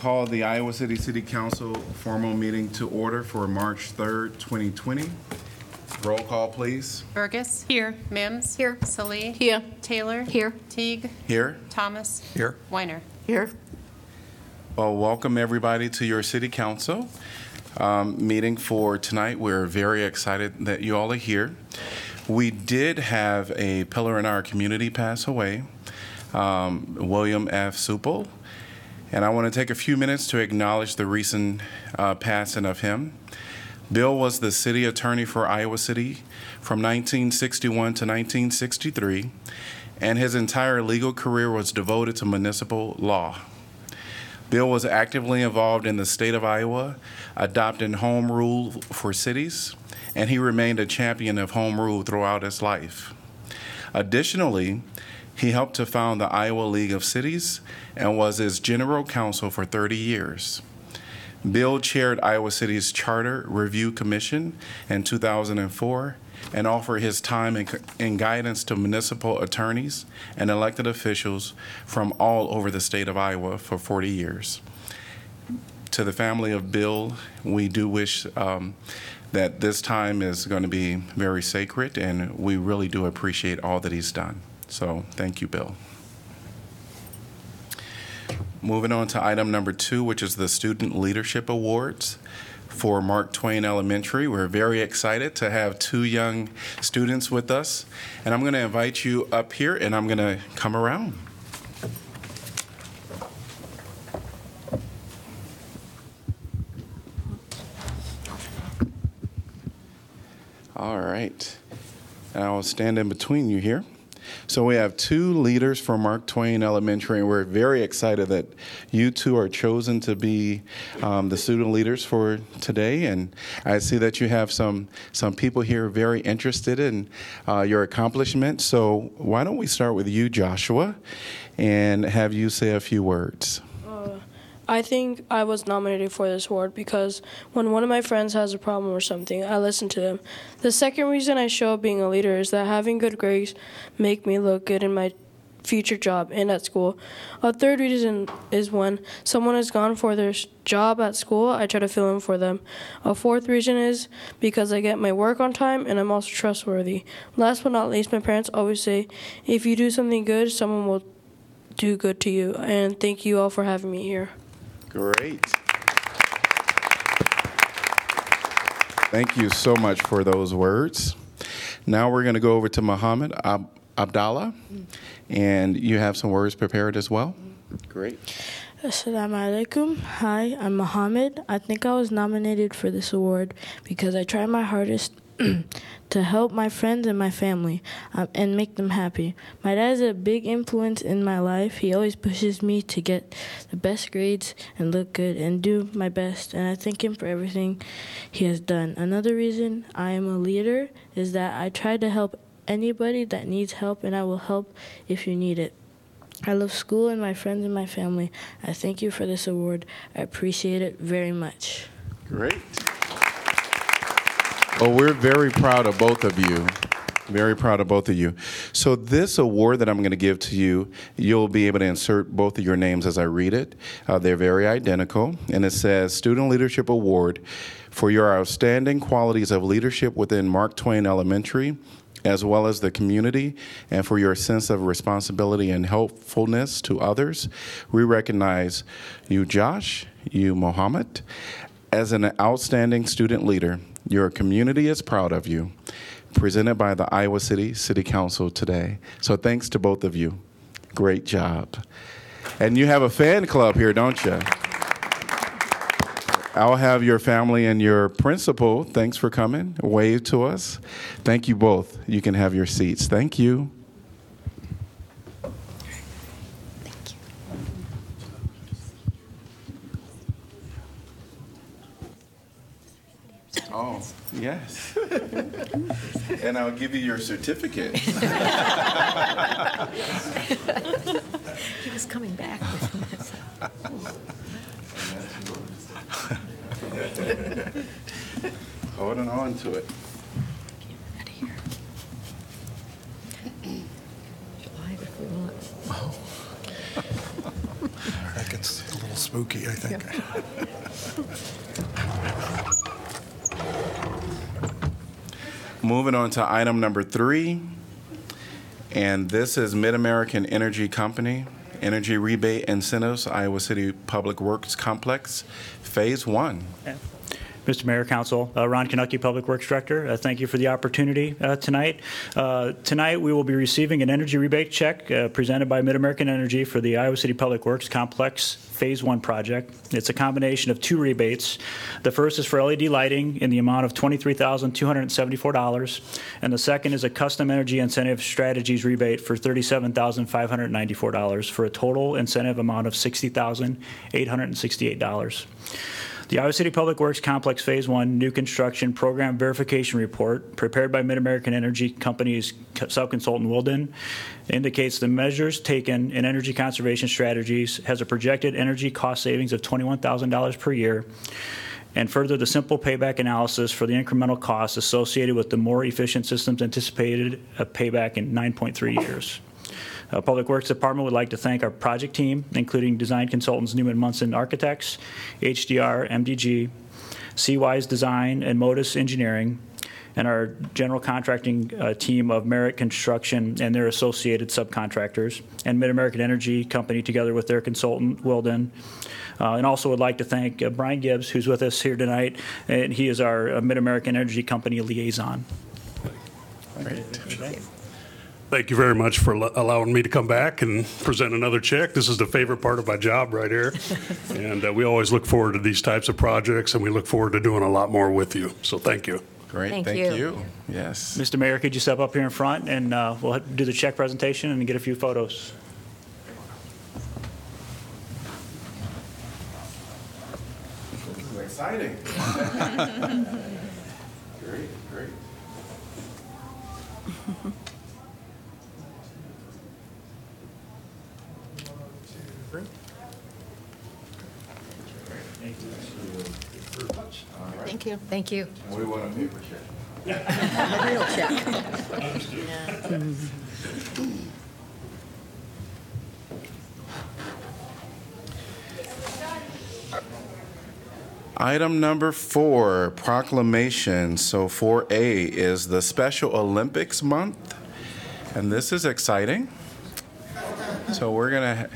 I call the Iowa City City Council formal meeting to order for March 3rd, 2020. Roll call, please. Bergus. Here. Mims. Here. Salih. Here. Taylor. Here. Teague. Here. Thomas. Here. Weiner. Here. Well, welcome everybody to your city council um, meeting for tonight. We're very excited that you all are here. We did have a pillar in our community pass away, um, William F. Sueppel, and I want to take a few minutes to acknowledge the recent uh, passing of him. Bill was the city attorney for Iowa City from 1961 to 1963, and his entire legal career was devoted to municipal law. Bill was actively involved in the state of Iowa, adopting home rule for cities, and he remained a champion of home rule throughout his life. Additionally, he helped to found the Iowa League of Cities and was its general counsel for 30 years. Bill chaired Iowa City's Charter Review Commission in 2004 and offered his time and, guidance to municipal attorneys and elected officials from all over the state of Iowa for 40 years. To the family of Bill, we do wish um, that this time is going to be very sacred, and we really do appreciate all that he's done. So, thank you, Bill. Moving on to item number two, which is the Student Leadership Awards for Mark Twain Elementary. We're very excited to have two young students with us. And I'm going to invite you up here and I'm going to come around. All right. And I will stand in between you here. So we have two leaders from Mark Twain Elementary, and we're very excited that you two are chosen to be um, the student leaders for today. And I see that you have some some people here very interested in uh, your accomplishments. So why don't we start with you, Joshua, and have you say a few words? I think I was nominated for this award because when one of my friends has a problem or something, I listen to them. The second reason I show up being a leader is that having good grades make me look good in my future job and at school. A third reason is when someone has gone for their job at school, I try to fill in for them. A fourth reason is because I get my work on time and I'm also trustworthy. Last but not least, my parents always say, if you do something good, someone will do good to you. And thank you all for having me here. Great. Thank you so much for those words. Now we're going to go over to Muhammad Ab- Abdallah, and you have some words prepared as well. Great. Assalamu alaikum. Hi, I'm Mohammed. I think I was nominated for this award because I tried my hardest to help my friends and my family um, and make them happy. My dad is a big influence in my life. He always pushes me to get the best grades and look good and do my best, and I thank him for everything he has done. Another reason I am a leader is that I try to help anybody that needs help, and I will help if you need it. I love school and my friends and my family. I thank you for this award. I appreciate it very much. Great. Well, we're very proud of both of you. Very proud of both of you. So, this award that I'm going to give to you, you'll be able to insert both of your names as I read it. Uh, they're very identical. And it says Student Leadership Award for your outstanding qualities of leadership within Mark Twain Elementary, as well as the community, and for your sense of responsibility and helpfulness to others. We recognize you, Josh, you, Mohammed, as an outstanding student leader. Your community is proud of you. Presented by the Iowa City City Council today. So thanks to both of you. Great job. And you have a fan club here, don't you? I'll have your family and your principal. Thanks for coming. Wave to us. Thank you both. You can have your seats. Thank you. Oh, yes. and I'll give you your certificate. He was coming back. Holding on to it. Out of here. Live if we want. Oh. That gets a little spooky, I think. Moving on to item number three, and this is MidAmerican Energy Company, Energy Rebate Incentives, Iowa City Public Works Complex, Phase One. Mr. Mayor, Council, uh, Ron Knoche, Public Works Director. Uh, Thank you for the opportunity uh, tonight. Uh, Tonight, we will be receiving an energy rebate check uh, presented by MidAmerican Energy for the Iowa City Public Works Complex Phase 1 project. It's a combination of two rebates. The first is for LED lighting in the amount of $23,274, and the second is a custom energy incentive strategies rebate for $37,594, for a total incentive amount of $60,868. The Iowa City Public Works Complex Phase One New Construction Program Verification Report, prepared by MidAmerican Energy Company's sub-consultant Willdan, indicates the measures taken in energy conservation strategies has a projected energy cost savings of $21,000 per year, and further, the simple payback analysis for the incremental costs associated with the more efficient systems anticipated a payback in 9.3 years. Uh, Public Works Department would like to thank our project team, including design consultants Neumann Monson Architects, HDR MDG, CWise Design, and Modus Engineering, and our general contracting uh, team of Merit Construction and their associated subcontractors, and MidAmerican Energy Company, together with their consultant, Willdan. Uh, And also would like to thank uh, Brian Gibbs, who's with us here tonight, and he is our uh, MidAmerican Energy Company liaison. Thank you very much for al- allowing me to come back and present another check. This is the favorite part of my job right here. And uh, we always look forward to these types of projects, and we look forward to doing a lot more with you. So thank you. Great, Thank thank you. you. Yes. Mr. Mayor, could you step up here in front and uh, we'll do the check presentation and get a few photos? Exciting. Great, great. Thank you. Thank you. We want a paper check. A real check. Item number four, proclamation. So 4A is the Special Olympics Month, and this is exciting. So we're gonna,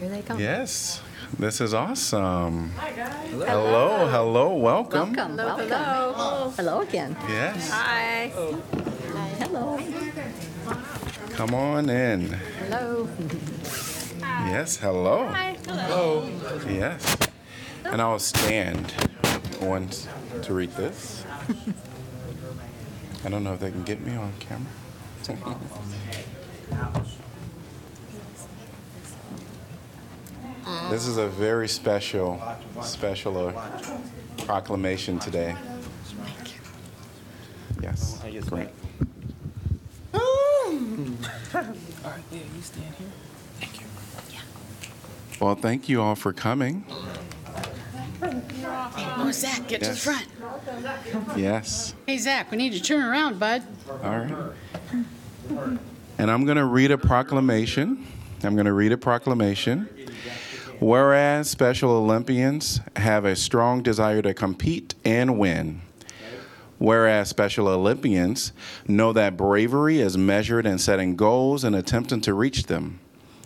Here they come. yes, this is awesome. Hi, guys. Hello, hello, welcome. Welcome, welcome. Hello again. Yes, Hi. Hello. come on in. Hello. Yes, hello. Hi. Hello. Yes. And I'll stand once to read this. I don't know if they can get me on camera. This is a very special, special uh, proclamation today. Yes, great. Well, thank you all for coming. Oh, Zach, get to the Yes. front. Yes. Hey, Zach, we need you to turn around, bud. All right. And I'm going to read a proclamation. I'm going to read a proclamation. Whereas Special Olympians have a strong desire to compete and win. Whereas Special Olympians know that bravery is measured in setting goals and attempting to reach them.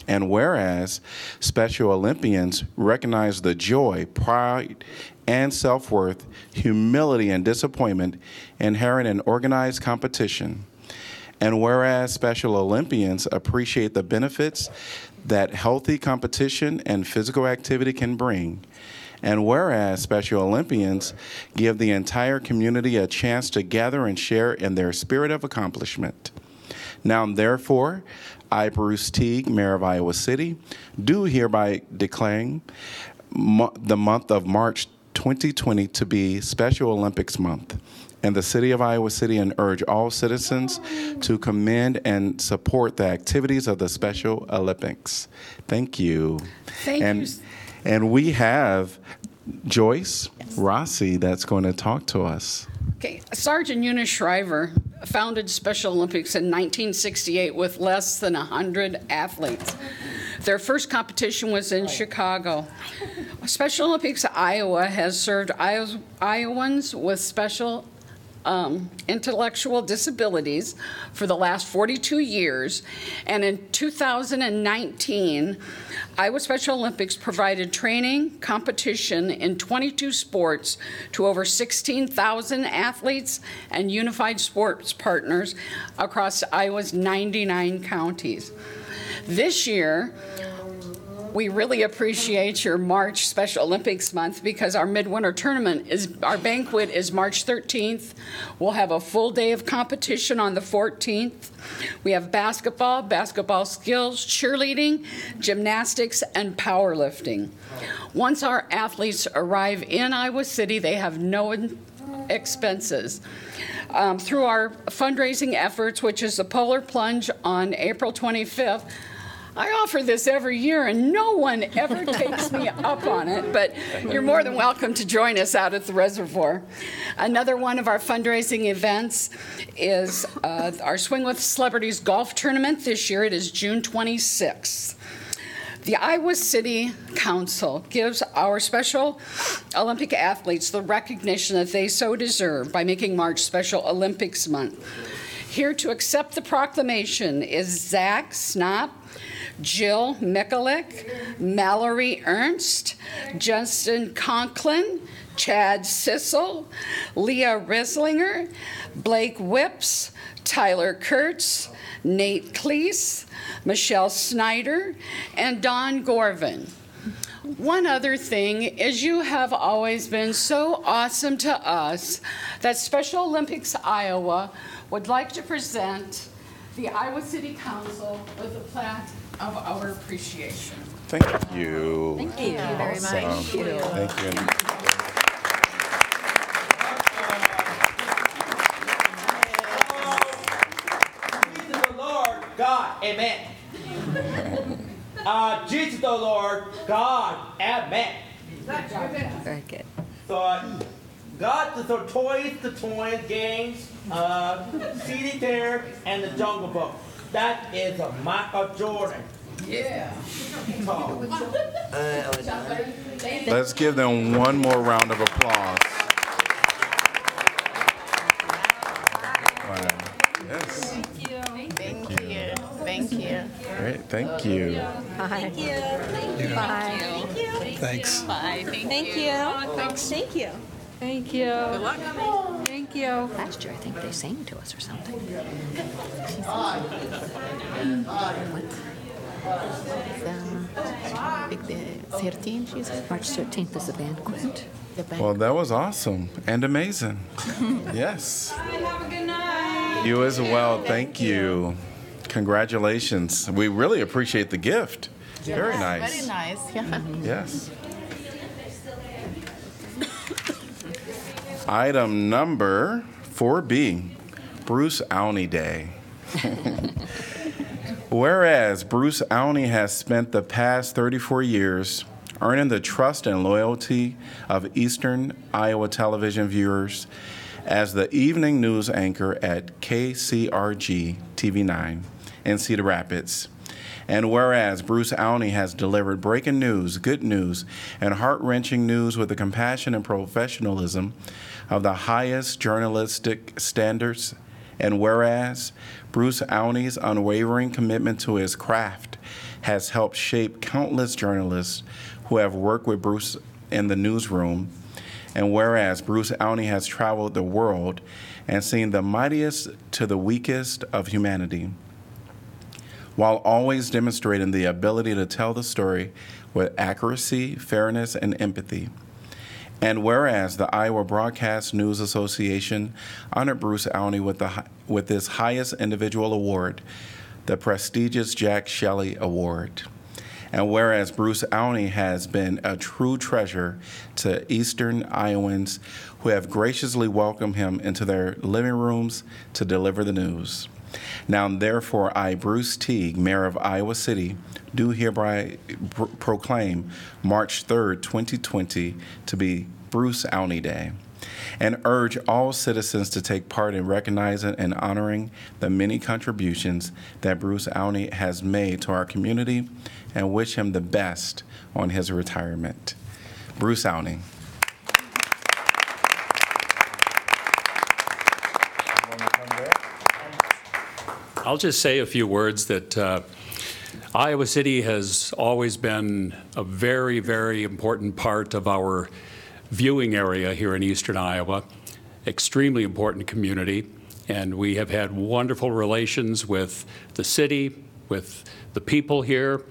And whereas Special Olympians recognize the joy, pride, and self worth, humility, and disappointment inherent in organized competition. And whereas Special Olympians appreciate the benefits that healthy competition and physical activity can bring. And whereas Special Olympians give the entire community a chance to gather and share in their spirit of accomplishment. Now, therefore, I, Bruce Teague, Mayor of Iowa City, do hereby declaring mo- the month of March 2020 to be Special Olympics Month in the city of Iowa City and urge all citizens to commend and support the activities of the Special Olympics. Thank you. Thank and, you. And we have Joyce Rossi that's going to talk to us. Okay, Sergeant Eunice Shriver founded Special Olympics in 1968 with less than 100 athletes. Their first competition was in Chicago. Special Olympics Iowa has served Iowans with special um, intellectual disabilities for the last 42 years. And in 2019, Iowa Special Olympics provided training, competition in 22 sports to over 16,000 athletes and unified sports partners across Iowa's 99 counties. This year, we really appreciate your March Special Olympics month because our midwinter tournament is, our banquet is March 13th. We'll have a full day of competition on the 14th. We have basketball, basketball skills, cheerleading, gymnastics, and powerlifting. Once our athletes arrive in Iowa City, they have no expenses. Um, through our fundraising efforts, which is the Polar Plunge on April 25th, I offer this every year, and no one ever takes me up on it, but you're more than welcome to join us out at the reservoir. Another one of our fundraising events is uh, our Swing with Celebrities golf tournament. This year it is June 26th. The Iowa City Council gives our Special Olympic athletes the recognition that they so deserve by making March Special Olympics Month. Here to accept the proclamation is Zach Snop, Jill Mikulik, Mallory Ernst, Justin Conklin, Chad Sissel, Leah Rislinger, Blake Whips, Tyler Kurtz, Nate Cleese, Michelle Snyder, and Don Gorvin. One other thing is you have always been so awesome to us that Special Olympics Iowa would like to present the Iowa City Council with a plaque of our appreciation. Thank you. Thank you very much. Thank you. Thank you. Jesus the Lord God, amen. uh, Jesus the Lord God, amen. Very good. So, uh, God the so toys, the toys, games, uh, CD there, and the Jungle Book. That is a Michael Jordan. Yeah. Let's give them one more round of applause. Wow. Yes. Thank you. Thank you. Thank you. Great. Thank you. Bye. Thank you. Bye. Thank you. Thanks. Bye. Thank, Thank you. Thank you. Thank you. Good luck. Thank you. Last year, I think they sang to us or something. Thirteen, she said. March 13th is the banquet. The bank. Well, that was awesome and amazing. Yes. You as well. Thank you. Congratulations. We really appreciate the gift. Very nice. Very nice. Yeah. Yes. Item number 4B, Bruce Aune Day. Whereas Bruce Aune has spent the past 34 years earning the trust and loyalty of Eastern Iowa television viewers as the evening news anchor at KCRG TV 9 in Cedar Rapids. And whereas Bruce Aune has delivered breaking news, good news, and heart wrenching news with the compassion and professionalism of the highest journalistic standards, and whereas Bruce Aune's unwavering commitment to his craft has helped shape countless journalists who have worked with Bruce in the newsroom, and whereas Bruce Aune has traveled the world and seen the mightiest to the weakest of humanity, while always demonstrating the ability to tell the story with accuracy, fairness, and empathy. And whereas the Iowa Broadcast News Association honored Bruce Aune with, the, with this highest individual award, the prestigious Jack Shelley Award. And whereas Bruce Aune has been a true treasure to Eastern Iowans who have graciously welcomed him into their living rooms to deliver the news. Now, therefore, I, Bruce Teague, Mayor of Iowa City, do hereby pr- proclaim March 3rd, 2020, to be Bruce Aune Day. and urge all citizens to take part in recognizing and honoring the many contributions that Bruce Aune has made to our community and wish him the best on his retirement. Bruce Aune. I'll just say a few words that uh, Iowa City has always been a very, very important part of our viewing area here in eastern Iowa, extremely important community, and we have had wonderful relations with the city, with the people here,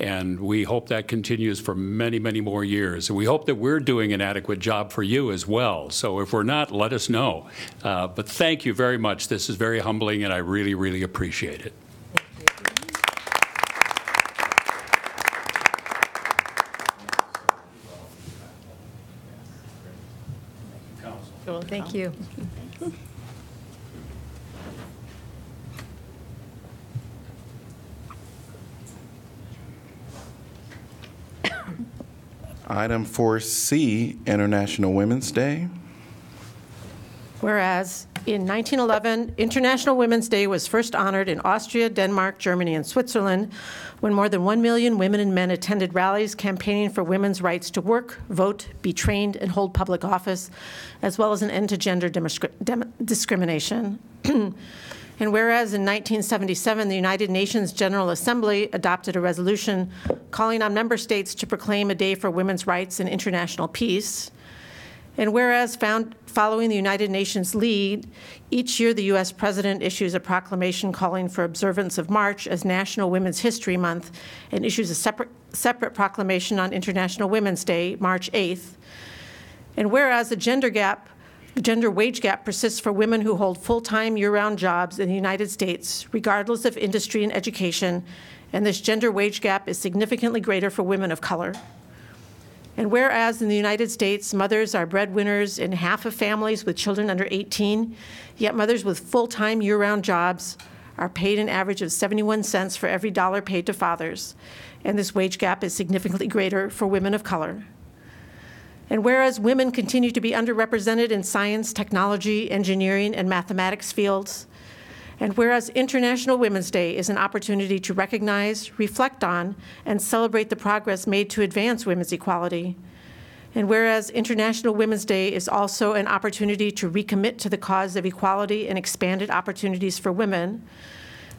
and we hope that continues for many, many more years. And we hope that we're doing an adequate job for you as well. So if we're not, let us know. Uh, but thank you very much. This is very humbling, and I really, really appreciate it. Thank you. Item 4C, International Women's Day. Whereas in 1911, International Women's Day was first honored in Austria, Denmark, Germany, and Switzerland when more than 1 million women and men attended rallies campaigning for women's rights to work, vote, be trained, and hold public office, as well as an end to gender dem- discrimination. And whereas in 1977, the United Nations General Assembly adopted a resolution calling on member states to proclaim a day for women's rights and international peace. And whereas found, following the United Nations lead, each year the U.S. President issues a proclamation calling for observance of March as National Women's History Month and issues a separate, separate proclamation on International Women's Day, March 8th. And whereas the gender gap the gender wage gap persists for women who hold full time year round jobs in the United States, regardless of industry and education, and this gender wage gap is significantly greater for women of color. And whereas in the United States, mothers are breadwinners in half of families with children under 18, yet mothers with full time year round jobs are paid an average of 71 cents for every dollar paid to fathers, and this wage gap is significantly greater for women of color. And whereas women continue to be underrepresented in science, technology, engineering, and mathematics fields, and whereas International Women's Day is an opportunity to recognize, reflect on, and celebrate the progress made to advance women's equality, and whereas International Women's Day is also an opportunity to recommit to the cause of equality and expanded opportunities for women,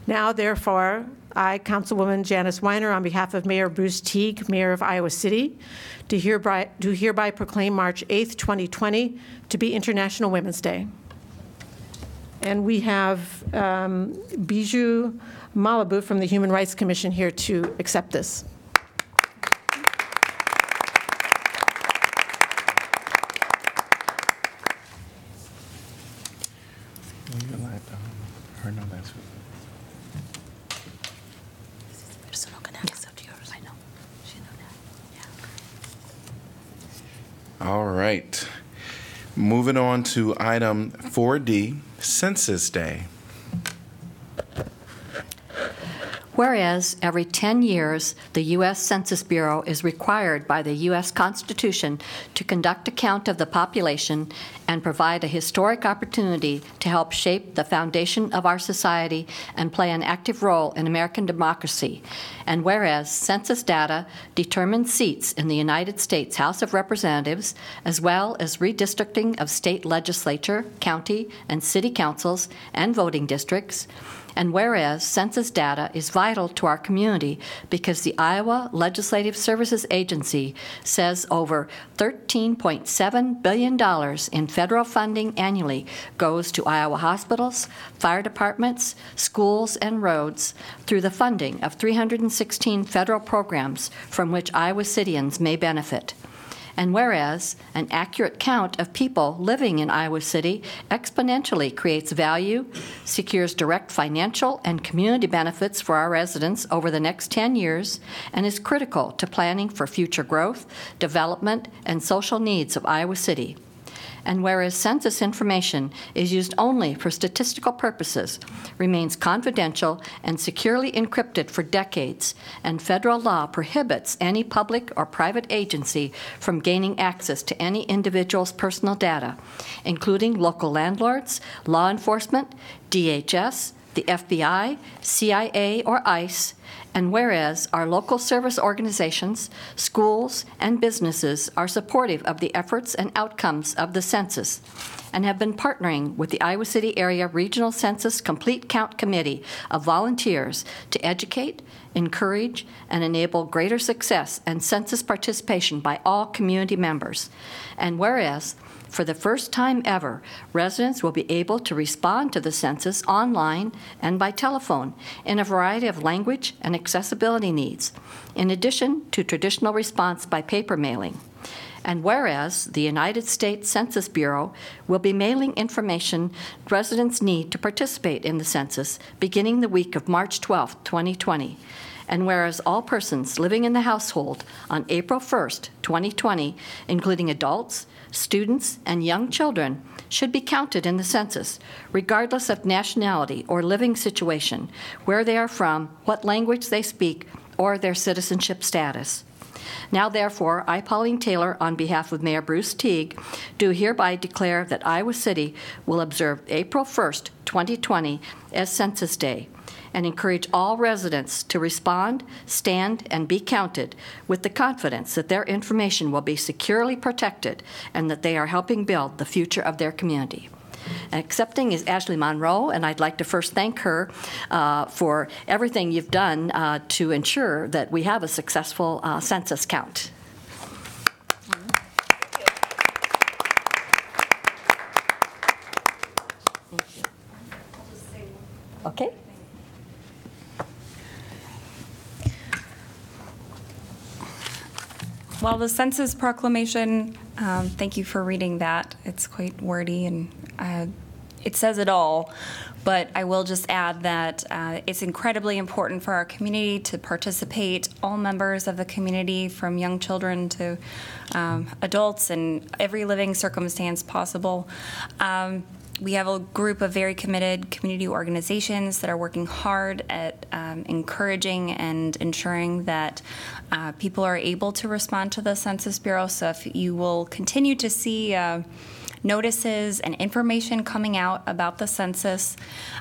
now, therefore, I, Councilwoman Janice Weiner, on behalf of Mayor Bruce Teague, Mayor of Iowa City, do hereby, do hereby proclaim March 8th, 2020 to be International Women's Day. And we have um, Bijou Maliabo from the Human Rights Commission here to accept this. Will you let um, her know that's All right. Moving on to item 4D, Census Day. Whereas every 10 years, the U.S. Census Bureau is required by the U.S. Constitution to conduct a count of the population and provide a historic opportunity to help shape the foundation of our society and play an active role in American democracy. And whereas census data determines seats in the United States House of Representatives, as well as redistricting of state legislature, county, and city councils and voting districts, and whereas census data is vital to our community because the Iowa Legislative Services Agency says over $13.7 billion in federal funding annually goes to Iowa hospitals, fire departments, schools, and roads through the funding of 316 federal programs from which Iowa Cityans may benefit. And whereas an accurate count of people living in Iowa City exponentially creates value, secures direct financial and community benefits for our residents over the next 10 years, and is critical to planning for future growth, development, and social needs of Iowa City. And whereas census information is used only for statistical purposes, remains confidential and securely encrypted for decades, and federal law prohibits any public or private agency from gaining access to any individual's personal data, including local landlords, law enforcement, DHS, the FBI, CIA, or ICE, and whereas our local service organizations, schools, and businesses are supportive of the efforts and outcomes of the census and have been partnering with the Iowa City Area Regional Census Complete Count Committee of volunteers to educate, encourage, and enable greater success and census participation by all community members. And whereas for the first time ever, residents will be able to respond to the census online and by telephone in a variety of language and accessibility needs, in addition to traditional response by paper mailing. And whereas the United States Census Bureau will be mailing information residents need to participate in the census beginning the week of March 12, 2020. And whereas all persons living in the household on April 1st, 2020, including adults, students, and young children, should be counted in the census, regardless of nationality or living situation, where they are from, what language they speak, or their citizenship status. Now, therefore, I, Pauline Taylor, on behalf of Mayor Bruce Teague, do hereby declare that Iowa City will observe April 1st, 2020, as Census Day and encourage all residents to respond, stand, and be counted with the confidence that their information will be securely protected and that they are helping build the future of their community. And accepting is Ashley Monroe, and I'd like to first thank her uh, for everything you've done uh, to ensure that we have a successful uh, census count. Okay. Well, the census proclamation, um, thank you for reading that. It's quite wordy and uh, it says it all. But I will just add that uh, it's incredibly important for our community to participate, all members of the community, from young children to um, adults, in every living circumstance possible. Um, we have a group of very committed community organizations that are working hard at um, encouraging and ensuring that uh, people are able to respond to the Census Bureau. So if you will continue to see uh, notices and information coming out about the census.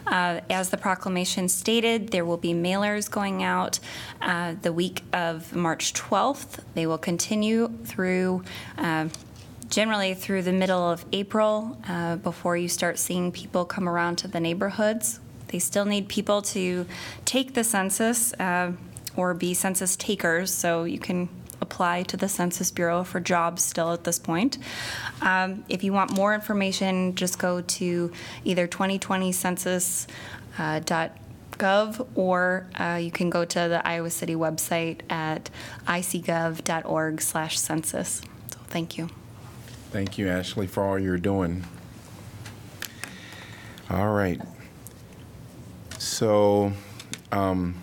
Uh, as the proclamation stated, there will be mailers going out uh, the week of March 12th. They will continue through. Uh, generally through the middle of April uh, before you start seeing people come around to the neighborhoods. They still need people to take the census uh, or be census takers, so you can apply to the Census Bureau for jobs still at this point. Um, if you want more information, just go to either 2020census.gov or uh, you can go to the Iowa City website at icgov.org/census. So thank you. Thank you, Ashley, for all you're doing. All right. So um,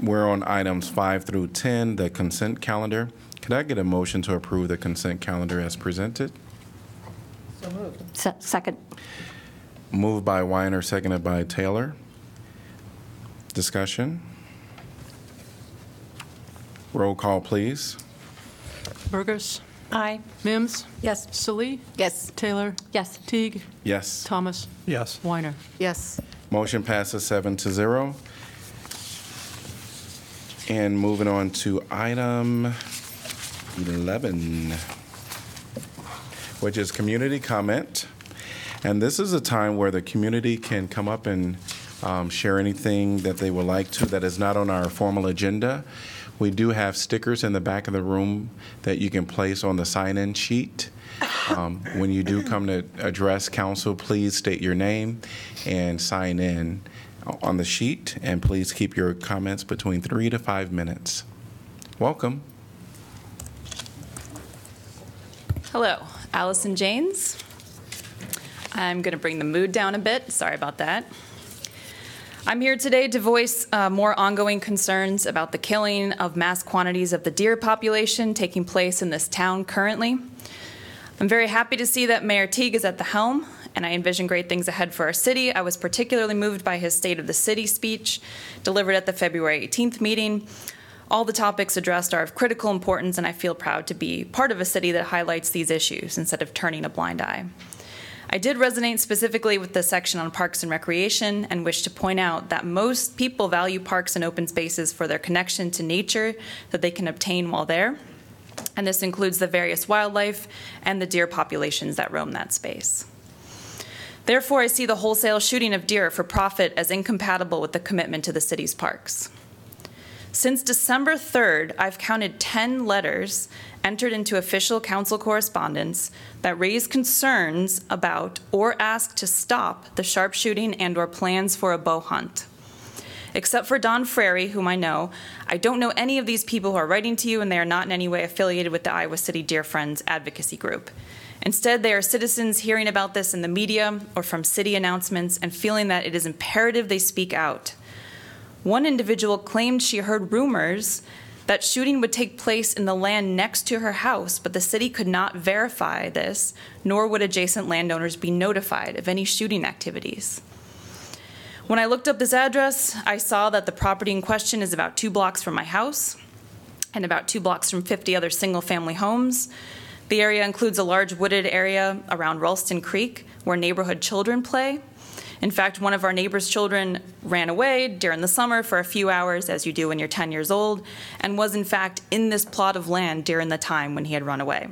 we're on items five through 10, the consent calendar. Could I get a motion to approve the consent calendar as presented? So moved. Se- second. Moved by Weiner, seconded by Taylor. Discussion? Roll call, please. Bergus. Aye. Mims. Yes. Salih. Yes. Taylor. Yes. Teague. Yes. Thomas. Yes. Weiner. Yes. Motion passes seven to zero. And moving on to item 11, which is community comment. And this is a time where the community can come up and um, share anything that they would like to that is not on our formal agenda. We do have stickers in the back of the room that you can place on the sign-in sheet. Um, When you do come to address council, please state your name and sign in on the sheet, and please keep your comments between three to five minutes. Welcome. Hello, Allison Janes. I'm going to bring the mood down a bit. Sorry about that. I'm here today to voice uh, more ongoing concerns about the killing of mass quantities of the deer population taking place in this town currently. I'm very happy to see that Mayor Teague is at the helm, and I envision great things ahead for our city. I was particularly moved by his State of the City speech delivered at the February 18th meeting. All the topics addressed are of critical importance, and I feel proud to be part of a city that highlights these issues instead of turning a blind eye. I did resonate specifically with the section on parks and recreation and wish to point out that most people value parks and open spaces for their connection to nature that they can obtain while there. And this includes the various wildlife and the deer populations that roam that space. Therefore, I see the wholesale shooting of deer for profit as incompatible with the commitment to the city's parks. Since December 3rd, I've counted 10 letters entered into official council correspondence that raise concerns about or ask to stop the sharpshooting and or plans for a bow hunt. Except for Don Frary, whom I know, I don't know any of these people who are writing to you and they are not in any way affiliated with the Iowa City Deer Friends advocacy group. Instead, they are citizens hearing about this in the media or from city announcements and feeling that it is imperative they speak out. One individual claimed she heard rumors that shooting would take place in the land next to her house, but the city could not verify this, nor would adjacent landowners be notified of any shooting activities. When I looked up this address, I saw that the property in question is about two blocks from my house and about two blocks from 50 other single family homes. The area includes a large wooded area around Ralston Creek where neighborhood children play. In fact, one of our neighbor's children ran away during the summer for a few hours, as you do when you're 10 years old, and was in fact in this plot of land during the time when he had run away.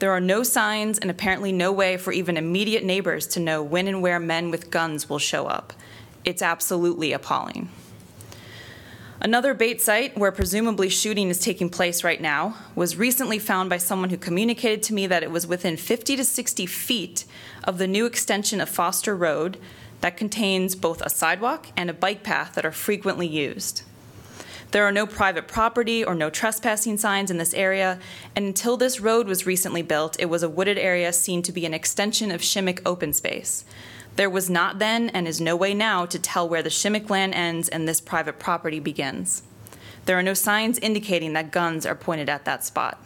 There are no signs and apparently no way for even immediate neighbors to know when and where men with guns will show up. It's absolutely appalling. Another bait site where presumably shooting is taking place right now was recently found by someone who communicated to me that it was within 50 to 60 feet of the new extension of Foster Road that contains both a sidewalk and a bike path that are frequently used. There are no private property or no trespassing signs in this area, and until this road was recently built, it was a wooded area seen to be an extension of Shimek open space. There was not then and is no way now to tell where the Shimek land ends and this private property begins. There are no signs indicating that guns are pointed at that spot.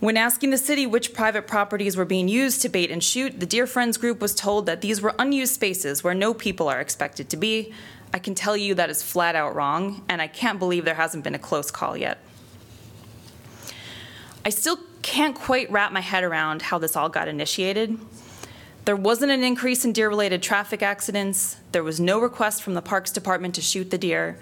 When asking the city which private properties were being used to bait and shoot, the Deer Friends group was told that these were unused spaces where no people are expected to be. I can tell you that is flat out wrong, and I can't believe there hasn't been a close call yet. I still can't quite wrap my head around how this all got initiated. There wasn't an increase in deer related traffic accidents, there was no request from the Parks Department to shoot the deer.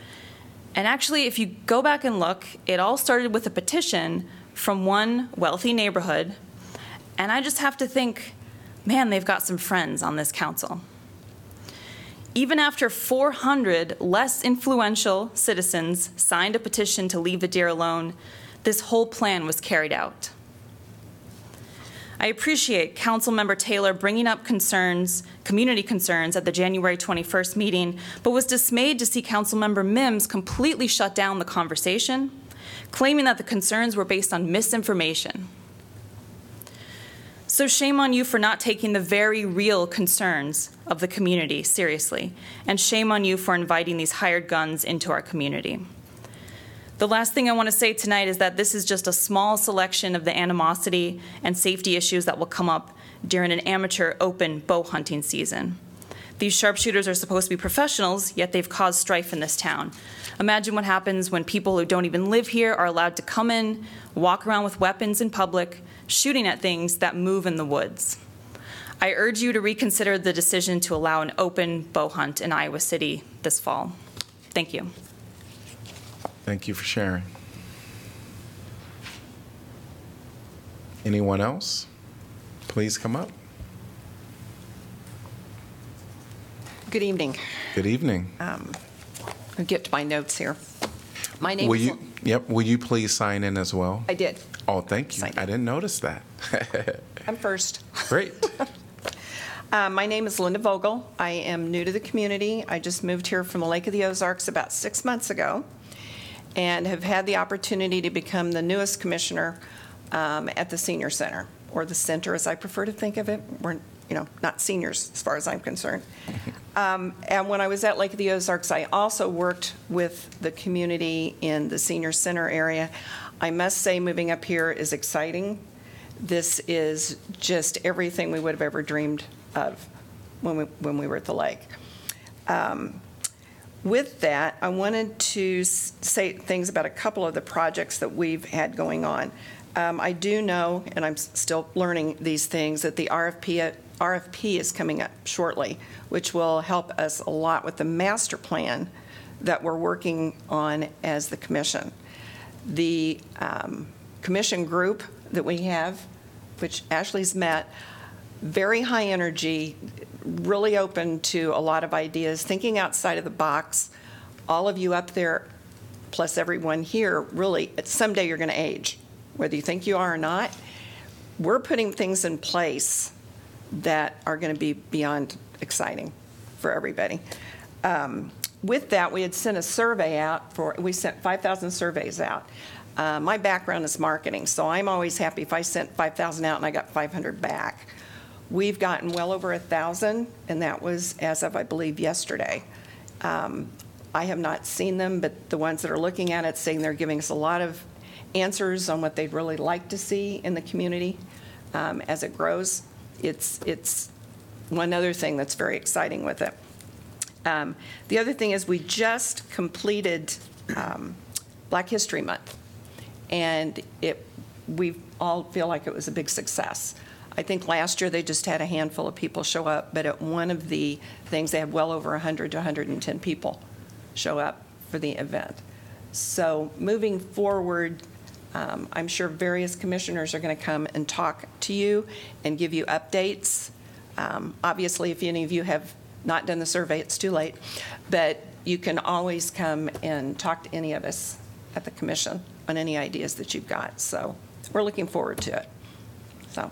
And actually, if you go back and look, it all started with a petition from one wealthy neighborhood, and I just have to think, man, they've got some friends on this council. Even after 400 less influential citizens signed a petition to leave the deer alone, this whole plan was carried out. I appreciate Councilmember Taylor bringing up concerns, community concerns at the January 21st meeting, but was dismayed to see Councilmember Mims completely shut down the conversation claiming that the concerns were based on misinformation. So, shame on you for not taking the very real concerns of the community seriously, and shame on you for inviting these hired guns into our community. The last thing I want to say tonight is that this is just a small selection of the animosity and safety issues that will come up during an amateur open bow hunting season. These sharpshooters are supposed to be professionals, yet they've caused strife in this town. Imagine what happens when people who don't even live here are allowed to come in, walk around with weapons in public, shooting at things that move in the woods. I urge you to reconsider the decision to allow an open bow hunt in Iowa City this fall. Thank you. Thank you for sharing. Anyone else? Please come up. Good evening. Good evening. Um, I'll get to my notes here. My name Will is. you, yep, will you please sign in as well? I did. Oh, thank you. I didn't notice that. I'm first. Great. Uh, my name is Linda Vogel. I am new to the community. I just moved here from the Lake of the Ozarks about six months ago and have had the opportunity to become the newest commissioner um, at the senior center, or the center as I prefer to think of it. We're, you know, not seniors as far as I'm concerned. Um, and when I was at Lake of the Ozarks, I also worked with the community in the senior center area. I must say, moving up here is exciting. This is just everything we would have ever dreamed of when we, when we were at the lake. Um, With that, I wanted to say things about a couple of the projects that we've had going on. Um, I do know, and I'm still learning these things, that the RFP, RFP is coming up shortly, which will help us a lot with the master plan that we're working on as the commission. The um, commission group that we have, which Ashley's met, very high energy, really open to a lot of ideas, thinking outside of the box. All of you up there, plus everyone here, really, someday you're going to age, whether you think you are or not. We're putting things in place that are going to be beyond exciting for everybody. Um, With that, we had sent a survey out for, we sent 5,000 surveys out. Uh, My background is marketing, so I'm always happy if I sent 5,000 out and I got 500 back. We've gotten well over a 1,000, and that was as of, I believe, yesterday. Um, I have not seen them, but the ones that are looking at it saying they're giving us a lot of answers on what they'd really like to see in the community um, as it grows. It's, it's one other thing that's very exciting with it. Um, The other thing is, we just completed um, Black History Month, and it, we all feel like it was a big success. I think last year they just had a handful of people show up, but at one of the things, they had well over 100 to 110 people show up for the event. So moving forward, um, I'm sure various commissioners are going to come and talk to you and give you updates. Um, Obviously, if any of you have not done the survey, it's too late, but you can always come and talk to any of us at the commission on any ideas that you've got. So we're looking forward to it. So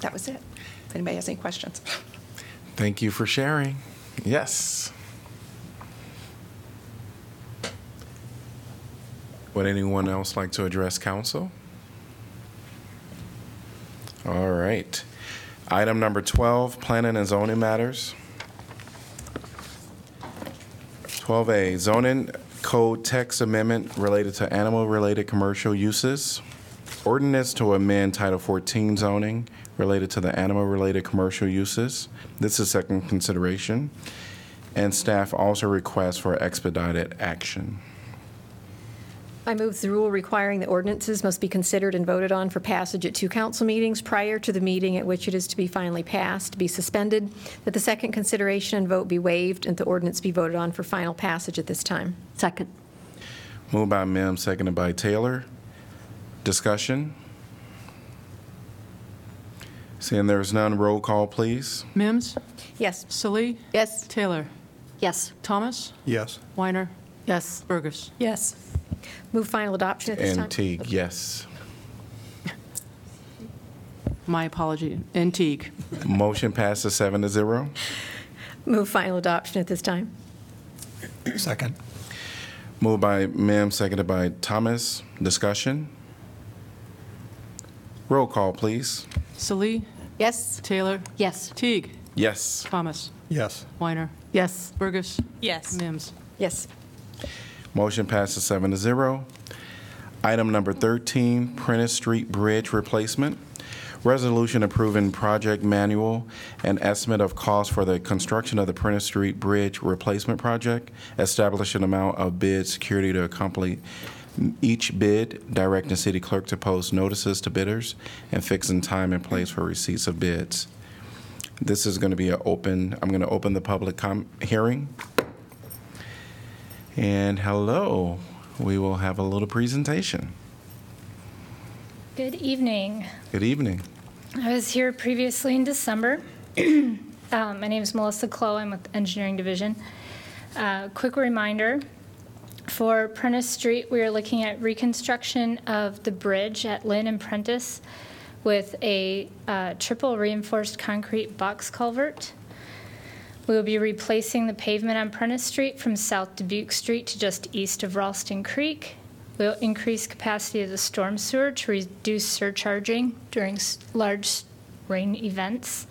that was it. If anybody has any questions. Thank you for sharing. Yes. Would anyone else like to address council? All right. Item number 12, planning and zoning matters. 12A, zoning code text amendment related to animal-related commercial uses. Ordinance to amend Title 14 zoning related to the animal-related commercial uses. This is second consideration. And staff also requests for expedited action. I move the rule requiring that ordinances must be considered and voted on for passage at two council meetings prior to the meeting at which it is to be finally passed, to be suspended, that the second consideration and vote be waived, and the ordinance be voted on for final passage at this time. Second. Moved by Mims, seconded by Taylor. Discussion? Seeing there's none, roll call, please. Mims? Yes. Salih? Yes. Taylor? Yes. Thomas? Yes. Weiner? Yes. Bergus? Yes. Move final adoption at this time. And Teague, yes. My apology. And Teague? Motion passes seven to zero. Move final adoption at this time. Second. Moved by Mims, seconded by Thomas. Discussion? Roll call, please. Salih? Yes. Taylor? Yes. Teague? Yes. Thomas? Yes. Weiner? Yes. Bergus? Yes. Mims? Yes. Motion passes seven to zero. Item number 13, Prentiss Street Bridge Replacement. Resolution approving project manual and estimate of cost for the construction of the Prentiss Street Bridge Replacement Project. Establish an amount of bid security to accompany each bid, directing city clerk to post notices to bidders, and fixing time and place for receipts of bids. This is going to be an open, I'm going to open the public com- hearing. And hello, we will have a little presentation. Good evening. Good evening. I was here previously in December. um, my name is Melissa Clow. I'm with the Engineering Division. Uh, quick reminder for Prentiss Street, we are looking at reconstruction of the bridge at Lynn and Prentiss with a uh, triple reinforced concrete box culvert. We will be replacing the pavement on Prentiss Street from South Dubuque Street to just east of Ralston Creek. We'll increase capacity of the storm sewer to reduce surcharging during large rain events.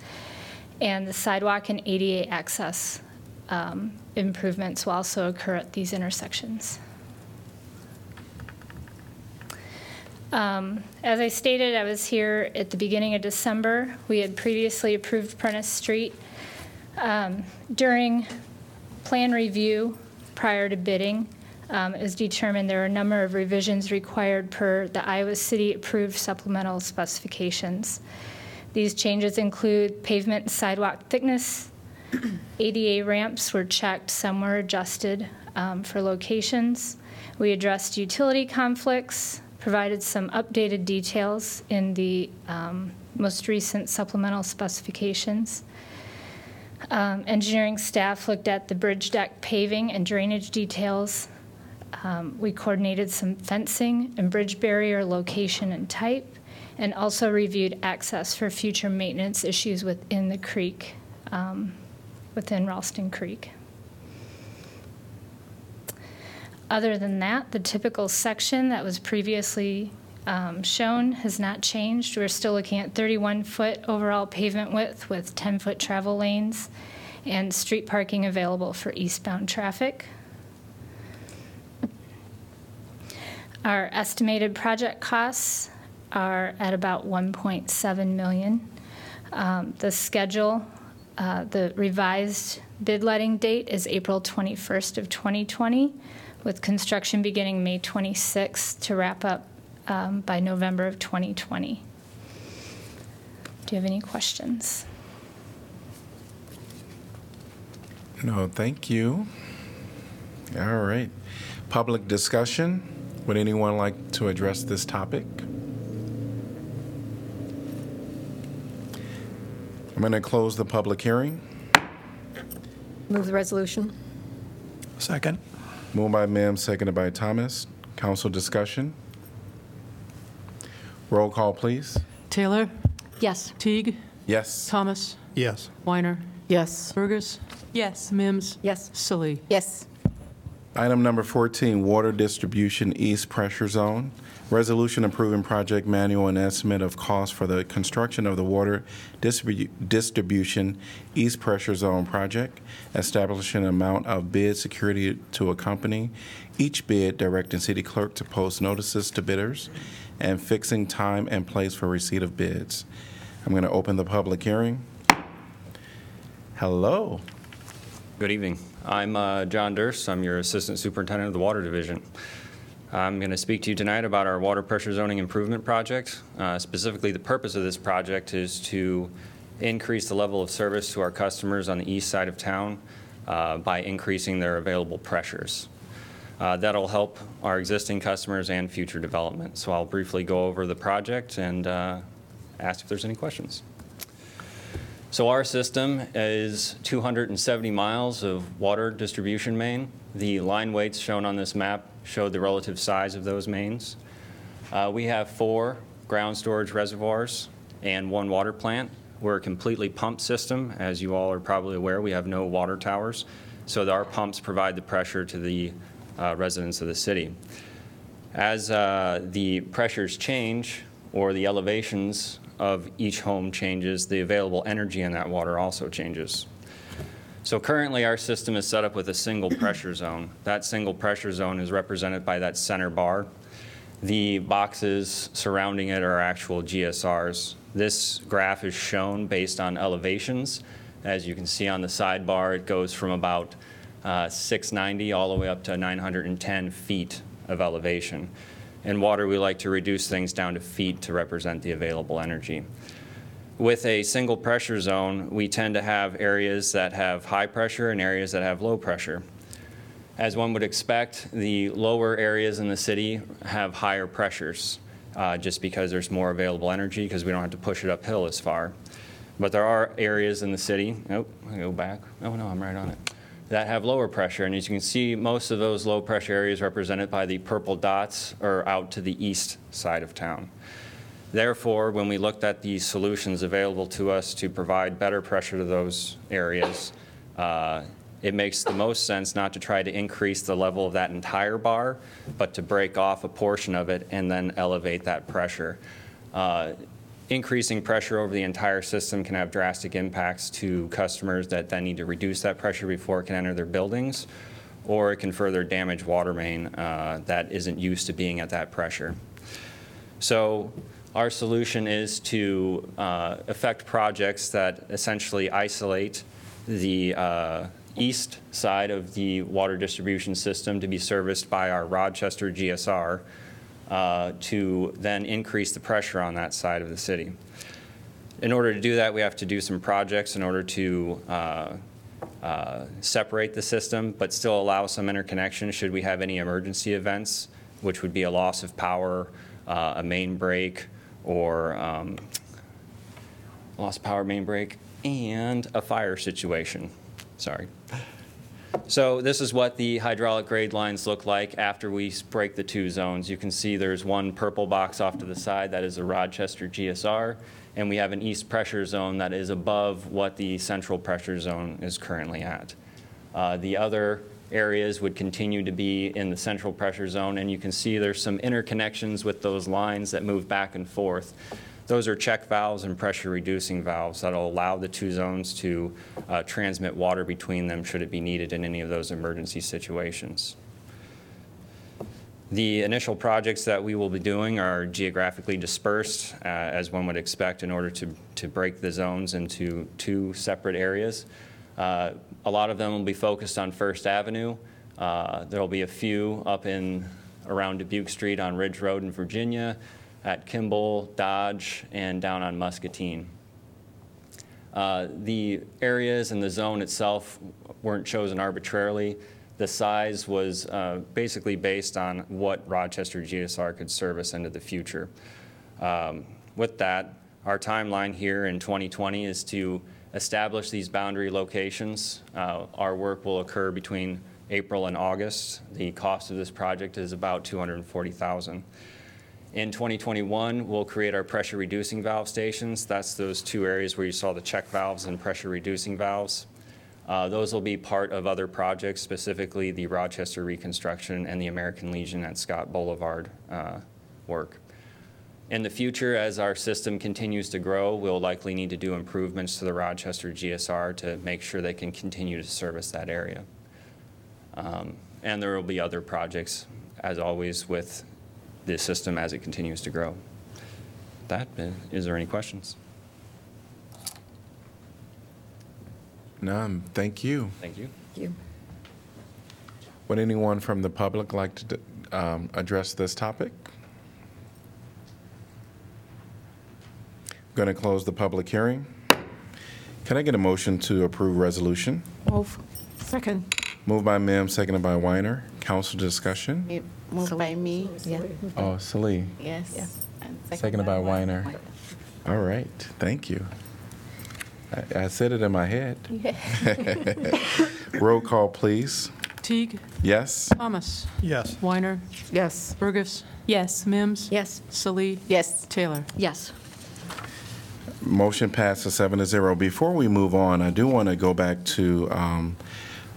And the sidewalk and ADA access um, improvements will also occur at these intersections. Um, As I stated, I was here at the beginning of December. We had previously approved Prentiss Street. Um, During plan review prior to bidding, um, it was determined there are a number of revisions required per the Iowa City approved supplemental specifications. These changes include pavement and sidewalk thickness, ADA ramps were checked, some were adjusted um, for locations. We addressed utility conflicts, provided some updated details in the um, most recent supplemental specifications. Um, Engineering staff looked at the bridge deck paving and drainage details. Um, We coordinated some fencing and bridge barrier location and type, and also reviewed access for future maintenance issues within the creek, um, within Ralston Creek. Other than that, the typical section that was previously um, shown has not changed. We're still looking at 31-foot overall pavement width with 10-foot travel lanes and street parking available for eastbound traffic. Our estimated project costs are at about 1.7 million. Um, The schedule, uh, the revised bid letting date is April 21st of 2020, with construction beginning May 26th to wrap up um, by November of 2020. Do you have any questions? No, thank you. All right. Public discussion. Would anyone like to address this topic? I'm going to close the public hearing. Move the resolution. Second. Moved by Mims, seconded by Thomas. Council discussion. Roll call, please. Taylor? Yes. Teague? Yes. Thomas? Yes. Weiner? Yes. Bergus? Yes. Mims? Yes. Salih? Yes. Item number 14, Water Distribution East Pressure Zone. Resolution approving project manual and estimate of cost for the construction of the water distribu- distribution East Pressure Zone project, establishing an amount of bid security to accompany each bid, directing city clerk to post notices to bidders, and fixing time and place for receipt of bids. I'm going to open the public hearing. Hello. Good evening. I'm uh, John Durst. I'm your Assistant Superintendent of the Water Division. I'm going to speak to you tonight about our water pressure zoning improvement project. Uh, Specifically, the purpose of this project is to increase the level of service to our customers on the east side of town uh, by increasing their available pressures. Uh, That'll help our existing customers and future development. So I'll briefly go over the project and uh, ask if there's any questions. So our system is 270 miles of water distribution main. The line weights shown on this map show the relative size of those mains. Uh, We have four ground storage reservoirs and one water plant. We're a completely pumped system. As you all are probably aware, we have no water towers, so our pumps provide the pressure to the uh, residents of the city. As uh, the pressures change or the elevations of each home changes, the available energy in that water also changes. So currently, our system is set up with a single pressure zone. That single pressure zone is represented by that center bar. The boxes surrounding it are actual GSRs. This graph is shown based on elevations. As you can see on the sidebar, it goes from about uh, 690 all the way up to 910 feet of elevation. In water, we like to reduce things down to feet to represent the available energy. With a single pressure zone, we tend to have areas that have high pressure and areas that have low pressure. As one would expect, the lower areas in the city have higher pressures, uh, just because there's more available energy, because we don't have to push it uphill as far. But there are areas in the city, oh, I go back, oh no, I'm right on it, that have lower pressure. And as you can see, most of those low pressure areas represented by the purple dots are out to the east side of town. Therefore, when we looked at the solutions available to us to provide better pressure to those areas, uh, it makes the most sense not to try to increase the level of that entire bar, but to break off a portion of it and then elevate that pressure. Uh, Increasing pressure over the entire system can have drastic impacts to customers that then need to reduce that pressure before it can enter their buildings, or it can further damage water main uh, that isn't used to being at that pressure. So our solution is to uh, effect projects that essentially isolate the uh, east side of the water distribution system to be serviced by our Rochester GSR uh, to then increase the pressure on that side of the city. In order to do that, we have to do some projects in order to uh, uh, separate the system, but still allow some interconnection should we have any emergency events, which would be a loss of power, uh, a main break, or um, loss of power main break, and a fire situation. Sorry. So this is what the hydraulic grade lines look like after we break the two zones. You can see there's one purple box off to the side, that is a Rochester GSR, and we have an east pressure zone that is above what the central pressure zone is currently at. Uh, The other areas would continue to be in the central pressure zone, and you can see there's some interconnections with those lines that move back and forth. Those are check valves and pressure-reducing valves that'll allow the two zones to uh, transmit water between them should it be needed in any of those emergency situations. The initial projects that we will be doing are geographically dispersed, uh, as one would expect, in order to, to break the zones into two separate areas. Uh, A lot of them will be focused on First Avenue. Uh, There'll be a few up in, around Dubuque Street on Ridge Road in Virginia, at Kimball, Dodge, and down on Muscatine. Uh, The areas and the zone itself weren't chosen arbitrarily. The size was uh, basically based on what Rochester GSR could service into the future. Um, With that, our timeline here in 2020 is to establish these boundary locations. Uh, Our work will occur between April and August. The cost of this project is about 240,000. In 2021, we'll create our pressure reducing valve stations. That's those two areas where you saw the check valves and pressure reducing valves. Uh, Those will be part of other projects, specifically the Rochester reconstruction and the American Legion at Scott Boulevard uh, work. In the future, as our system continues to grow, we'll likely need to do improvements to the Rochester GSR to make sure they can continue to service that area. Um, And there will be other projects, as always, with the system as it continues to grow. That, uh, is there any questions? None. Thank you. Thank you. you. Would anyone from the public like to um, address this topic? Going to close the public hearing. Can I get a motion to approve resolution? Move. Second. Moved by Mim, seconded by Weiner. Council discussion? It moved by me. Yeah. Oh, Salih. Yes. And Seconded by Weiner. All right, thank you. I, I said it in my head. Roll call, please. Teague, Yes? Thomas, Yes. Weiner, Yes. Bergus. Yes. Mims. Yes. Salih. Yes. Taylor. Yes. Motion passes seven to zero. Before we move on, I do want to go back to um,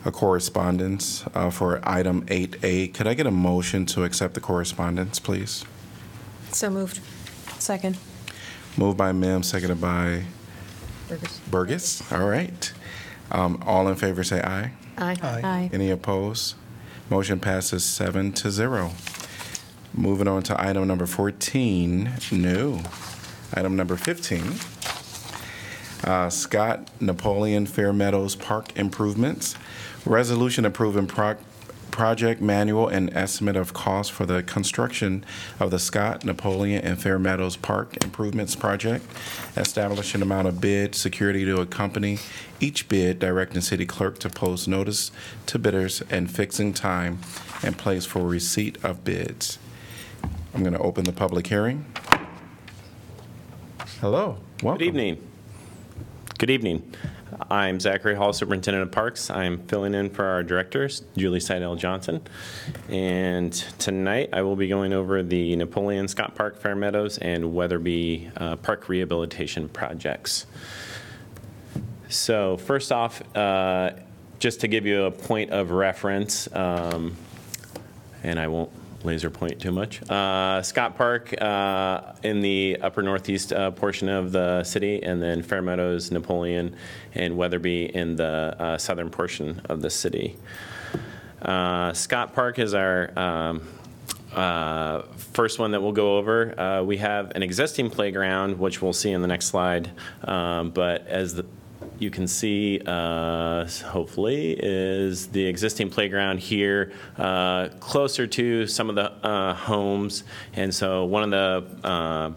a correspondence uh, for item 8A. Could I get a motion to accept the correspondence, please? So moved. Second. Moved by Mim, seconded by Bergus. Bergus. All right. Um, All in favor, say aye. Aye. Aye. Any opposed? Motion passes seven to zero. Moving on to item number 14, new. Item number 15, uh, Scott Napoleon Fair Meadows Park improvements. Resolution approving pro- project manual and estimate of cost for the construction of the Scott Napoleon and Fair Meadows Park Improvements Project, establishing amount of bid security to accompany each bid, directing city clerk to post notice to bidders, and fixing time and place for receipt of bids. I'm going to open the public hearing. Hello, welcome. Good evening. Good evening. I'm Zachary Hall, Superintendent of Parks. I'm filling in for our directors, Juli Seydel Johnson. And tonight, I will be going over the Napoleon Scott Park, Fair Meadows, and Wetherby uh, Park rehabilitation projects. So first off, uh, just to give you a point of reference, um, and I won't laser point too much. Uh, Scott Park uh, in the upper northeast uh, portion of the city, and then Fair Meadows, Napoleon, and Wetherby in the uh, southern portion of the city. Uh, Scott Park is our um, uh, first one that we'll go over, uh, we have an existing playground, which we'll see in the next slide. Um, But as the, you can see, uh, hopefully, is the existing playground here, uh, closer to some of the uh, homes. And so one of the uh,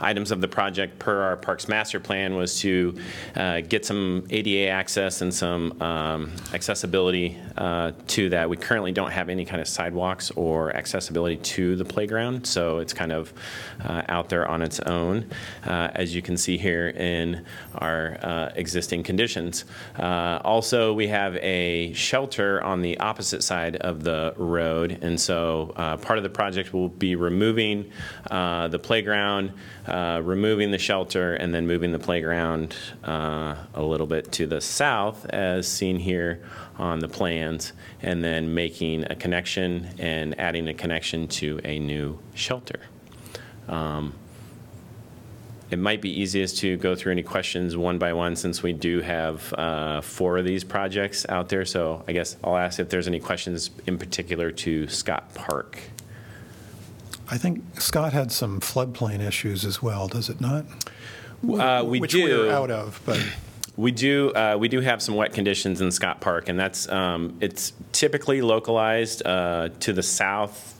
items of the project per our Parks Master Plan was to uh, get some ADA access and some um, accessibility uh, to that. We currently don't have any kind of sidewalks or accessibility to the playground, so it's kind of uh, out there on its own, uh, as you can see here in our uh, existing conditions. Uh, Also, we have a shelter on the opposite side of the road, and so uh, part of the project will be removing uh, the playground, uh, removing the shelter, and then moving the playground uh, a little bit to the south, as seen here on the plans, and then making a connection and adding a connection to a new shelter. Um, It might be easiest to go through any questions one by one, since we do have uh, four of these projects out there. So I guess I'll ask if there's any questions in particular to Scott Park. I think Scott had some floodplain issues as well, does it not? Uh, we Which do. we're out of, but We do, uh, we do have some wet conditions in Scott Park, and that's, um, it's typically localized uh, to the south,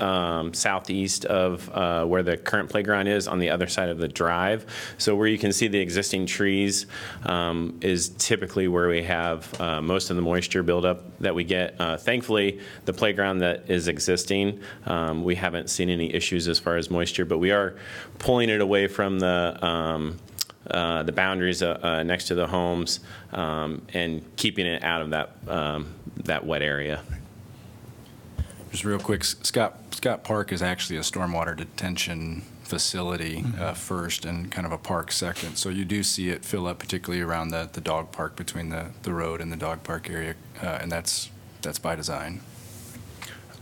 um, southeast of uh, where the current playground is, on the other side of the drive. So where you can see the existing trees um, is typically where we have uh, most of the moisture buildup that we get. Uh, Thankfully, the playground that is existing, um, we haven't seen any issues as far as moisture, but we are pulling it away from the, um, uh, the boundaries uh, uh, next to the homes um, and keeping it out of that, um, that wet area. Just real quick, Scott, Scott Park is actually a stormwater detention facility uh, first and kind of a park second. So you do see it fill up, particularly around the, the dog park, between the, the road and the dog park area, uh, and that's, that's by design.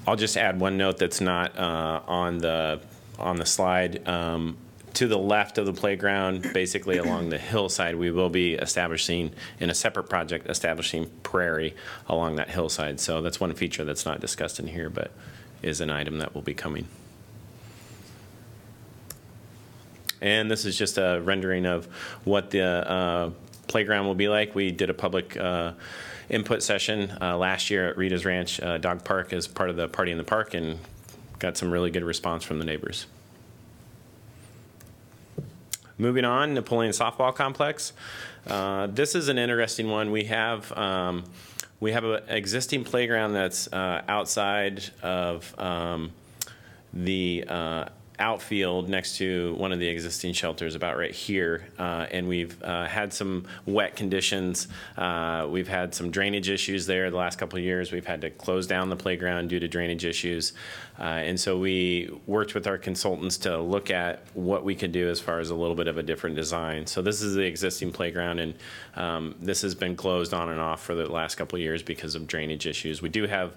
I'll just add one note that's not uh, on the, on the slide. Um, To the left of the playground, basically along the hillside, we will be establishing, in a separate project, establishing prairie along that hillside. So that's one feature that's not discussed in here, but is an item that will be coming. And this is just a rendering of what the uh, playground will be like. We did a public uh, input session uh, last year at Rita's Ranch uh, Dog Park as part of the Party in the Park and got some really good response from the neighbors. Moving on, Napoleon Softball Complex. Uh, This is an interesting one. We have, um, we have an existing playground that's uh, outside of um, the uh, outfield next to one of the existing shelters, about right here. Uh, And we've uh, had some wet conditions. Uh, We've had some drainage issues there the last couple of years. We've had to close down the playground due to drainage issues. Uh, And so we worked with our consultants to look at what we could do as far as a little bit of a different design. So this is the existing playground, and um, this has been closed on and off for the last couple of years because of drainage issues. We do have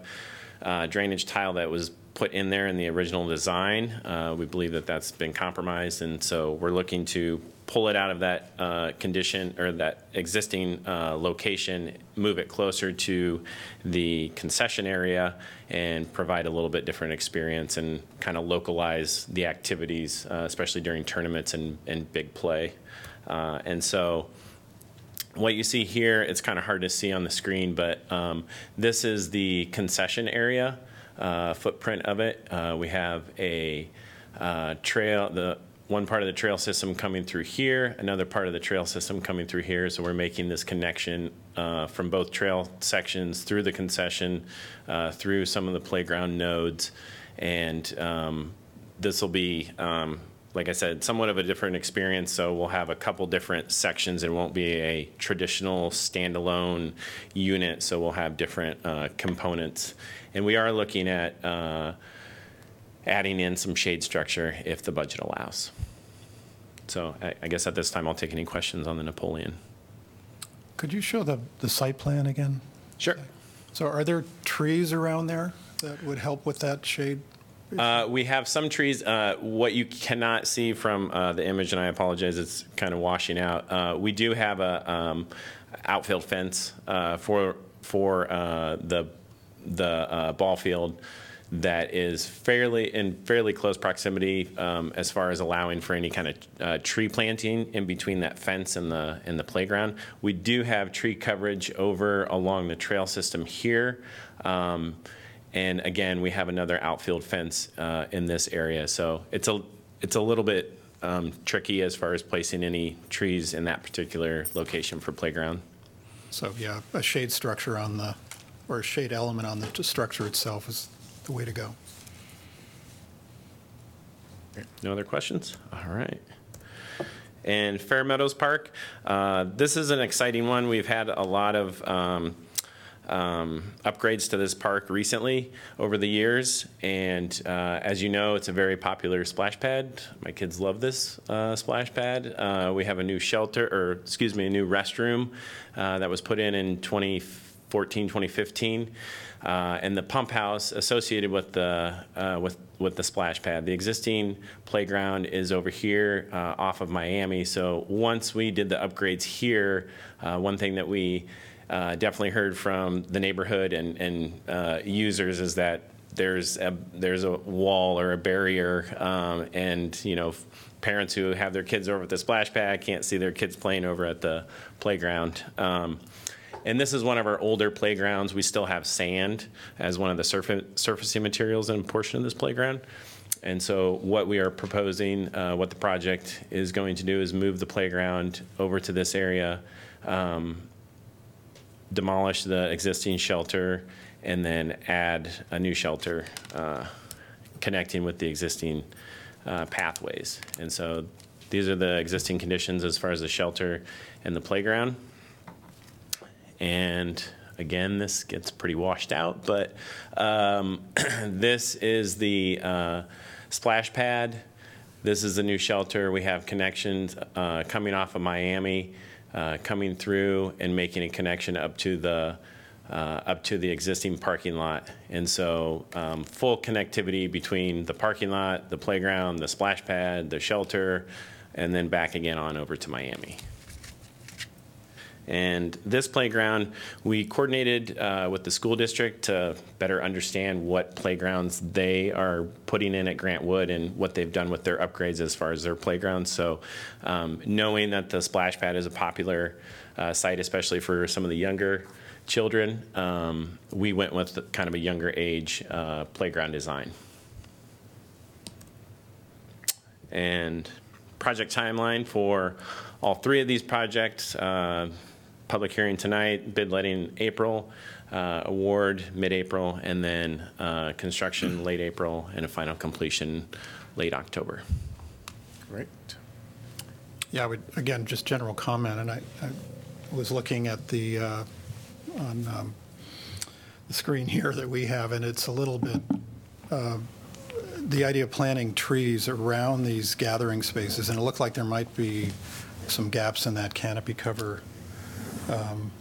uh, drainage tile that was put in there in the original design. Uh, We believe that that's been compromised, and so we're looking to pull it out of that uh, condition, or that existing uh, location, move it closer to the concession area, and provide a little bit different experience and kind of localize the activities, uh, especially during tournaments and, and big play. Uh, And so, what you see here, it's kind of hard to see on the screen, but um, this is the concession area uh, footprint of it. Uh, we have a uh, trail, the one part of the trail system coming through here, another part of the trail system coming through here. So we're making this connection uh, from both trail sections through the concession, uh, through some of the playground nodes, and um, this will be um, like I said, somewhat of a different experience. So we'll have a couple different sections. It won't be a traditional standalone unit. So we'll have different uh, components. And we are looking at uh, adding in some shade structure if the budget allows. So I, I guess at this time, I'll take any questions on the Napoleon. could you show the, the site plan again? Sure. So are there trees around there that would help with that shade? Uh, we have some trees. Uh, what you cannot see from uh, the image, and I apologize, it's kind of washing out. Uh, we do have a um, outfield fence uh, for for uh, the the uh, ball field that is fairly, in fairly close proximity um, as far as allowing for any kind of uh, tree planting in between that fence and the, and the playground. We do have tree coverage over along the trail system here. Um, And again, we have another outfield fence uh, in this area. So it's a, it's a little bit um, tricky as far as placing any trees in that particular location for playground. So, yeah, a shade structure on the, or a shade element on the structure itself is the way to go. No other questions? All right. And Fair Meadows Park, uh, this is an exciting one. We've had a lot of um, um, upgrades to this park recently over the years. And uh, as you know, it's a very popular splash pad. My kids love this uh, splash pad. Uh, we have a new shelter, or excuse me, a new restroom uh, that was put in in 2014, 2015. Uh, and the pump house associated with the uh, with with the splash pad. The existing playground is over here uh, off of Miami. So once we did the upgrades here, uh, one thing that we uh, definitely heard from the neighborhood and and uh, users is that there's a there's a wall or a barrier, um, and you know. Parents who have their kids over at the splash pad can't see their kids playing over at the playground. Um, and this is one of our older playgrounds. We still have sand as one of the surfa- surfacing materials in a portion of this playground. And so, what we are proposing, uh, what the project is going to do, is move the playground over to this area, um, demolish the existing shelter, and then add a new shelter uh, connecting with the existing uh, pathways. And so, these are the existing conditions as far as the shelter and the playground. And again, this gets pretty washed out, but um, this is the uh, splash pad. This is the new shelter. We have connections uh, coming off of Miami, uh, coming through and making a connection up to the uh, up to the existing parking lot. And so, um, full connectivity between the parking lot, the playground, the splash pad, the shelter, and then back again on over to Miami. And this playground, we coordinated uh, with the school district to better understand what playgrounds they are putting in at Grant Wood and what they've done with their upgrades as far as their playgrounds. So, um, knowing that the splash pad is a popular uh, site, especially for some of the younger children, um, we went with kind of a younger age uh, playground design. And project timeline for all three of these projects. Uh, public hearing tonight, bid letting April, uh, award mid-April, and then uh, construction late April, and a final completion late October. Great. Yeah, I would, again, just general comment, and I, I was looking at the, uh, on um, the screen here that we have, and it's a little bit, uh, the idea of planting trees around these gathering spaces, and it looked like there might be some gaps in that canopy cover. Um,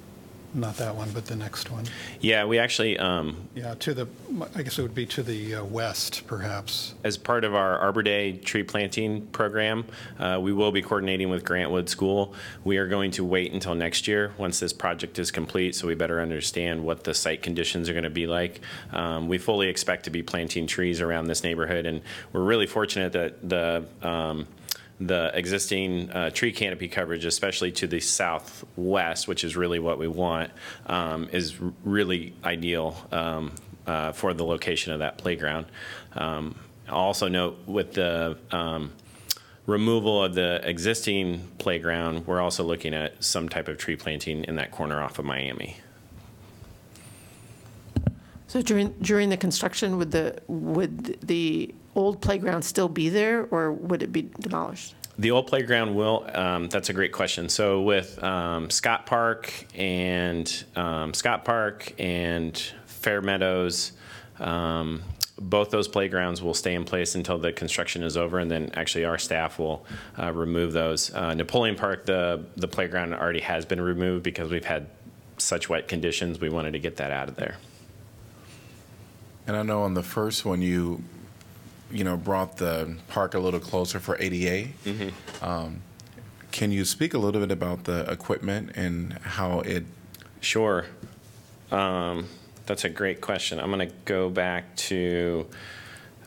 Not that one, but the next one. Yeah, we actually, um, Yeah, to the, I guess it would be to the uh, west, perhaps. as part of our Arbor Day tree planting program, uh, we will be coordinating with Grant Wood School. We are going to wait until next year, once this project is complete, so we better understand what the site conditions are going to be like. Um, We fully expect to be planting trees around this neighborhood, and we're really fortunate that the um, the existing uh, tree canopy coverage, especially to the southwest, which is really what we want, um, is really ideal um, uh, for the location of that playground. Um, also note with the um, removal of the existing playground, we're also looking at some type of tree planting in that corner off of Miami. So during, during the construction, would the, would the old playground still be there, or would it be demolished? The old playground will, um, that's a great question. So with um, Scott Park and um, Scott Park and Fair Meadows, um, both those playgrounds will stay in place until the construction is over, and then actually our staff will uh, remove those. Uh, Napoleon Park, the, the playground already has been removed because we've had such wet conditions. We wanted to get that out of there. And I know on the first one, you, you know, brought the park a little closer for ADA. Um, Can you speak a little bit about the equipment and how it? Sure. Um, that's a great question. I'm going to go back to,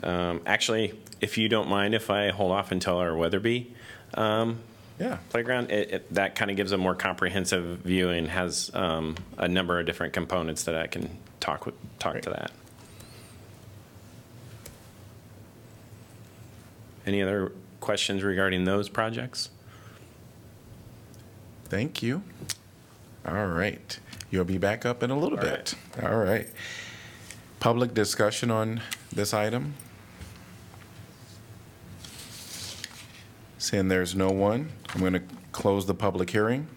um, actually, if you don't mind if I hold off until our Wetherby um, yeah. playground, it, it, that kind of gives a more comprehensive view and has um, a number of different components that I can talk with, talk to that. Any other questions regarding those projects? Thank you. All right. You'll be back up in a little bit. All right. Public discussion on this item? Seeing there's no one, I'm going to close the public hearing.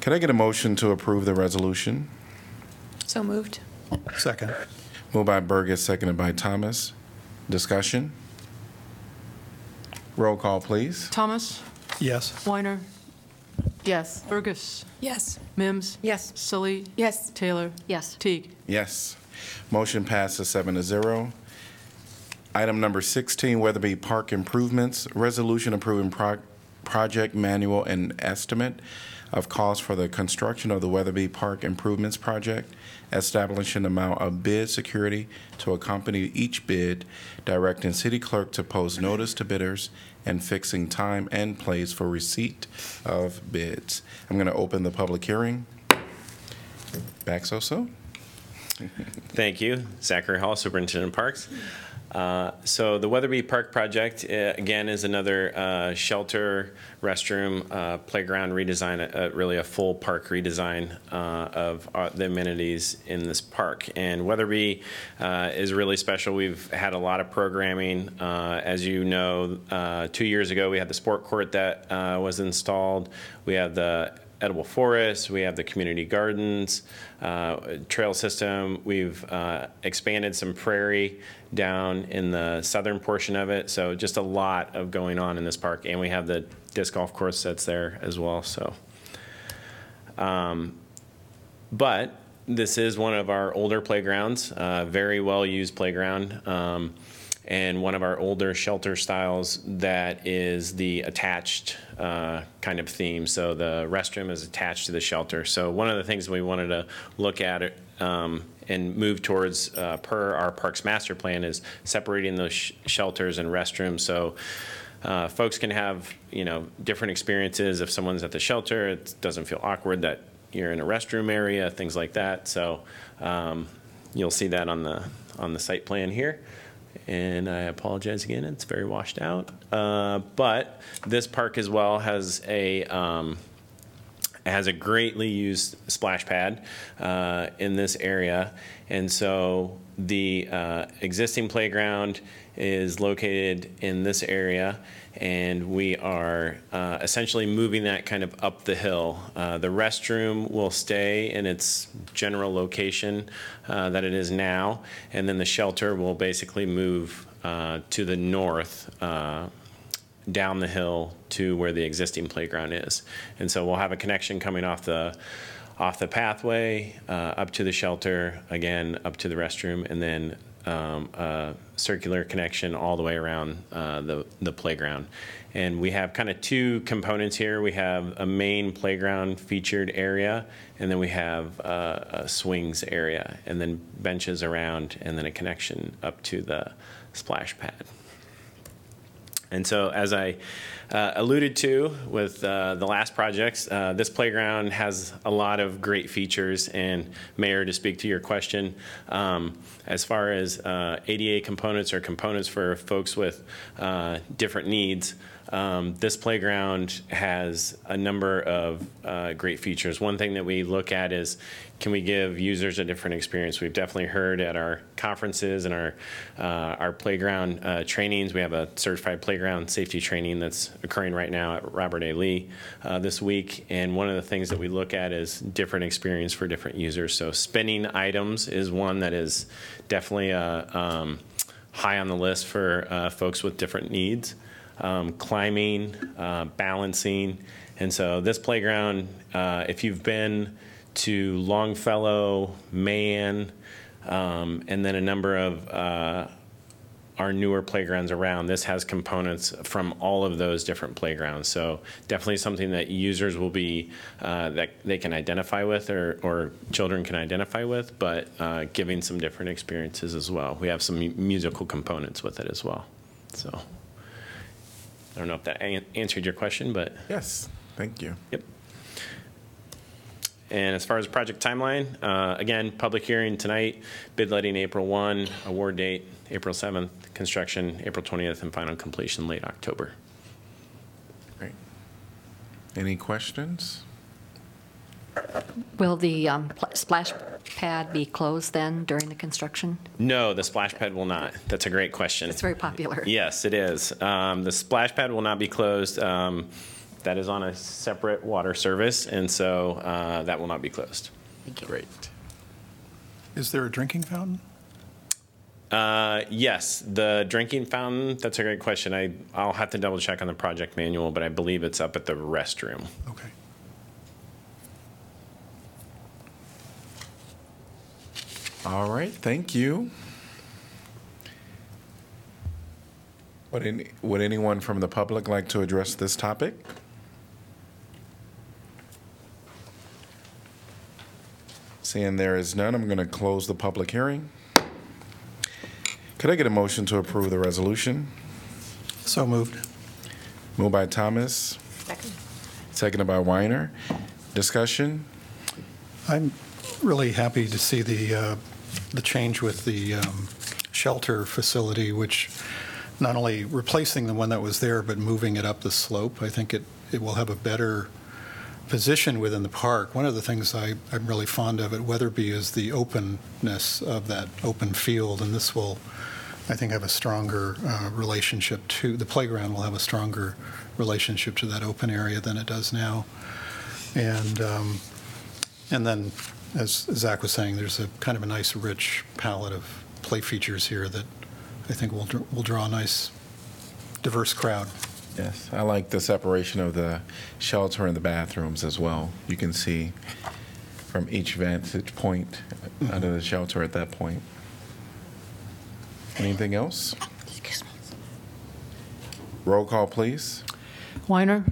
Can I get a motion to approve the resolution? So moved. Second. Moved by Bergus, seconded by Thomas. Discussion? Roll call, please. Thomas? Yes. Weiner? Yes. Bergus? Yes. Mims? Yes. Salih? Yes. Taylor? Yes. Teague? Yes. Motion passes seven to zero. Item number 16, Wetherby Park Improvements, resolution approving pro- project manual and estimate of cost for the construction of the Wetherby Park Improvements Project, establishing an amount of bid security to accompany each bid, directing city clerk to post notice to bidders, and fixing time and place for receipt of bids. I'm going to open the public hearing. Back so-so? Thank you. Zachary Hall, Superintendent Parks. Uh, So the Wetherby Park project, uh, again, is another uh, shelter, restroom, uh, playground redesign, uh, really a full park redesign uh, of the amenities in this park. And Wetherby is really special. We've had a lot of programming. As you know, two years ago, we had the sport court that was installed. We have the edible forest, we have the community gardens, uh, trail system. We've uh, expanded some prairie down in the southern portion of it. So just a lot of going on in this park. And we have the disc golf course that's there as well. So, um, but this is one of our older playgrounds, uh, very well used playground. Um, and one of our older shelter styles that is the attached uh, kind of theme. So the restroom is attached to the shelter. So one of the things we wanted to look at um, and move towards uh, per our parks master plan is separating those sh- shelters and restrooms. So uh, folks can have you know different experiences. If someone's at the shelter, it doesn't feel awkward that you're in a restroom area, things like that. So um, you'll see that on the on the site plan here. And I apologize again; it's very washed out. Uh, but this park as well has a um, has a greatly used splash pad uh, in this area, and so the uh, existing playground is located in this area, and we are uh, essentially moving that kind of up the hill. Uh, the restroom will stay in its general location uh, that it is now, and then the shelter will basically move uh, to the north down the hill to where the existing playground is. And so we'll have a connection coming off the off the pathway uh, up to the shelter, again up to the restroom, and then um, a circular connection all the way around uh, the the playground. And we have kind of two components here. We have a main playground featured area, and then we have uh, a swings area, and then benches around, and then a connection up to the splash pad. And so, as I uh, alluded to with uh, the last projects, uh, this playground has a lot of great features. And, Mayor, to speak to your question, um, as far as uh, ADA components or components for folks with uh, different needs, um, this playground has a number of uh, great features. One thing that we look at is can we give users a different experience? We've definitely heard at our conferences and our uh, our playground uh, trainings. We have a certified playground safety training that's occurring right now at Robert A. Lee uh, this week. And one of the things that we look at is different experience for different users. So spinning items is one that is definitely uh, um, high on the list for uh, folks with different needs um, climbing, uh, balancing. And so this playground, uh, if you've been to Longfellow, Mann, um, and then a number of uh, our newer playgrounds around. This has components from all of those different playgrounds. So definitely something that users will be, uh, that they can identify with or, or children can identify with, but uh, giving some different experiences as well. We have some musical components with it as well. So I don't know if that an- answered your question, but. Yes, thank you. Yep. And as far as project timeline, uh, again, public hearing tonight, bid letting April 1, award date April 7th, construction April 20th, and final completion late October. Great. Any questions? Will the um, pl- splash pad be closed then during the construction? No, the splash pad will not. That's a great question. It's very popular. Yes, it is. Um, the splash pad will not be closed. Um, that is on a separate water service, and so uh, that will not be closed. Great. Is there a drinking fountain? Uh, yes, the drinking fountain. That's a great question. I I'll have to double check on the project manual, but I believe it's up at the restroom. Okay. All right, thank you. Would any, would anyone from the public like to address this topic? Seeing there is none, I'm going to close the public hearing. Could I get a motion to approve the resolution? So moved. Moved by Thomas, Second. seconded by Weiner. Discussion? I'm really happy to see the, uh, the change with the um, shelter facility, which not only replacing the one that was there, but moving it up the slope. I think it, it will have a better position within the park. One of the things I, I'm really fond of at Wetherby is the openness of that open field, and this will, I think, have a stronger uh, relationship to, the playground will have a stronger relationship to that open area than it does now. And, um, and then, as Zach was saying, there's a kind of a nice, rich palette of play features here that I think will, dr- will draw a nice, diverse crowd. Yes, I like the separation of the shelter and the bathrooms as well. You can see from each vantage point uh, under the mm-hmm. shelter at that point. Anything else? Roll call, please. Weiner?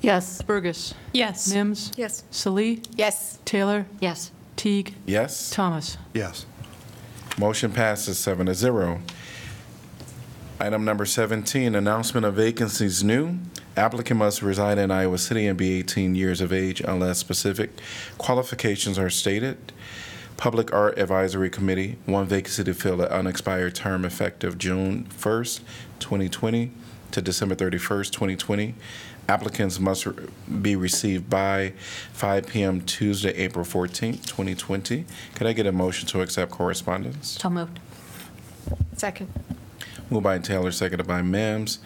Yes. Bergus? Yes. Mims? Yes. Salih? Yes. Taylor? Yes. Teague? Yes? Thomas? Yes. Motion passes seven to zero. Item number 17, announcement of vacancies new. Applicant must reside in Iowa City and be 18 years of age unless specific qualifications are stated. Public Art Advisory Committee, one vacancy to fill an unexpired term effective June 1st, 2020 to December 31st, 2020. Applicants must re- be received by 5 PM Tuesday, April 14th, 2020. Could I get a motion to accept correspondence? So moved. Second. Moved by Taylor, seconded by Mims.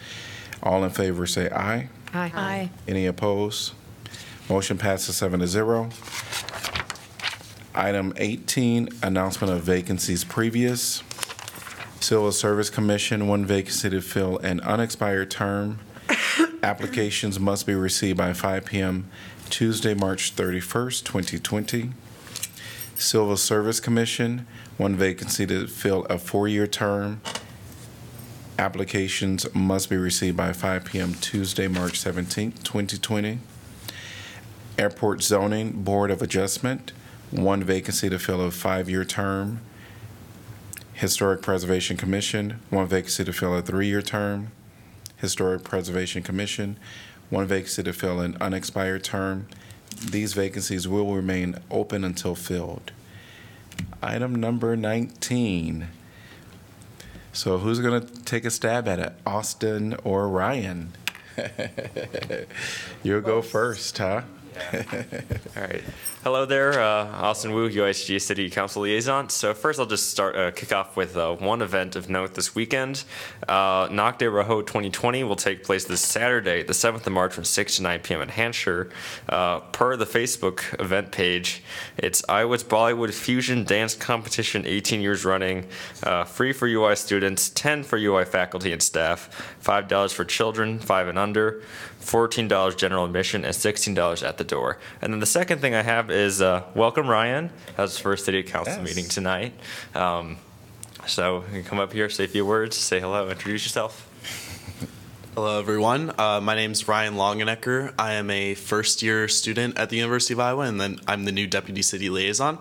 All in favor say aye. Aye. Aye. Any opposed? Motion passes seven to zero. Item 18, announcement of vacancies previous. Civil Service Commission, one vacancy to fill an unexpired term. Applications must be received by 5 PM Tuesday, March 31st, 2020. Civil Service Commission, one vacancy to fill a four-year term. Applications must be received by 5 PM Tuesday, March 17th, 2020. Airport Zoning Board of Adjustment, one vacancy to fill a five-year term. Historic Preservation Commission, one vacancy to fill a three-year term. Historic Preservation Commission, one vacancy to fill an unexpired term. These vacancies will remain open until filled. Item number 19. So who's going to take a stab at it? Austin or Ryan? You'll go first, huh? All right. Hello there, uh, Austin Wu, UISG City Council Liaison. So first, I'll just start uh, kick off with uh, one event of note this weekend. Uh, Knock Day Rojo 2020 will take place this Saturday, the 7th of March, from 6 to 9 p.m. at Hancher. Uh, per the Facebook event page, it's Iowa's Bollywood Fusion Dance Competition, 18 years running, uh, free for UI students, 10 for UI faculty and staff, $5 for children, 5 and under. $14 general admission and $16 at the door. And then the second thing I have is uh, welcome Ryan. That was first city council Yes. meeting tonight. Um, So you can come up here, say a few words, say hello, introduce yourself. Hello, everyone. Uh, my name is Ryan Longenecker. I am a first year student at the University of Iowa, and then I'm the new Deputy City Liaison.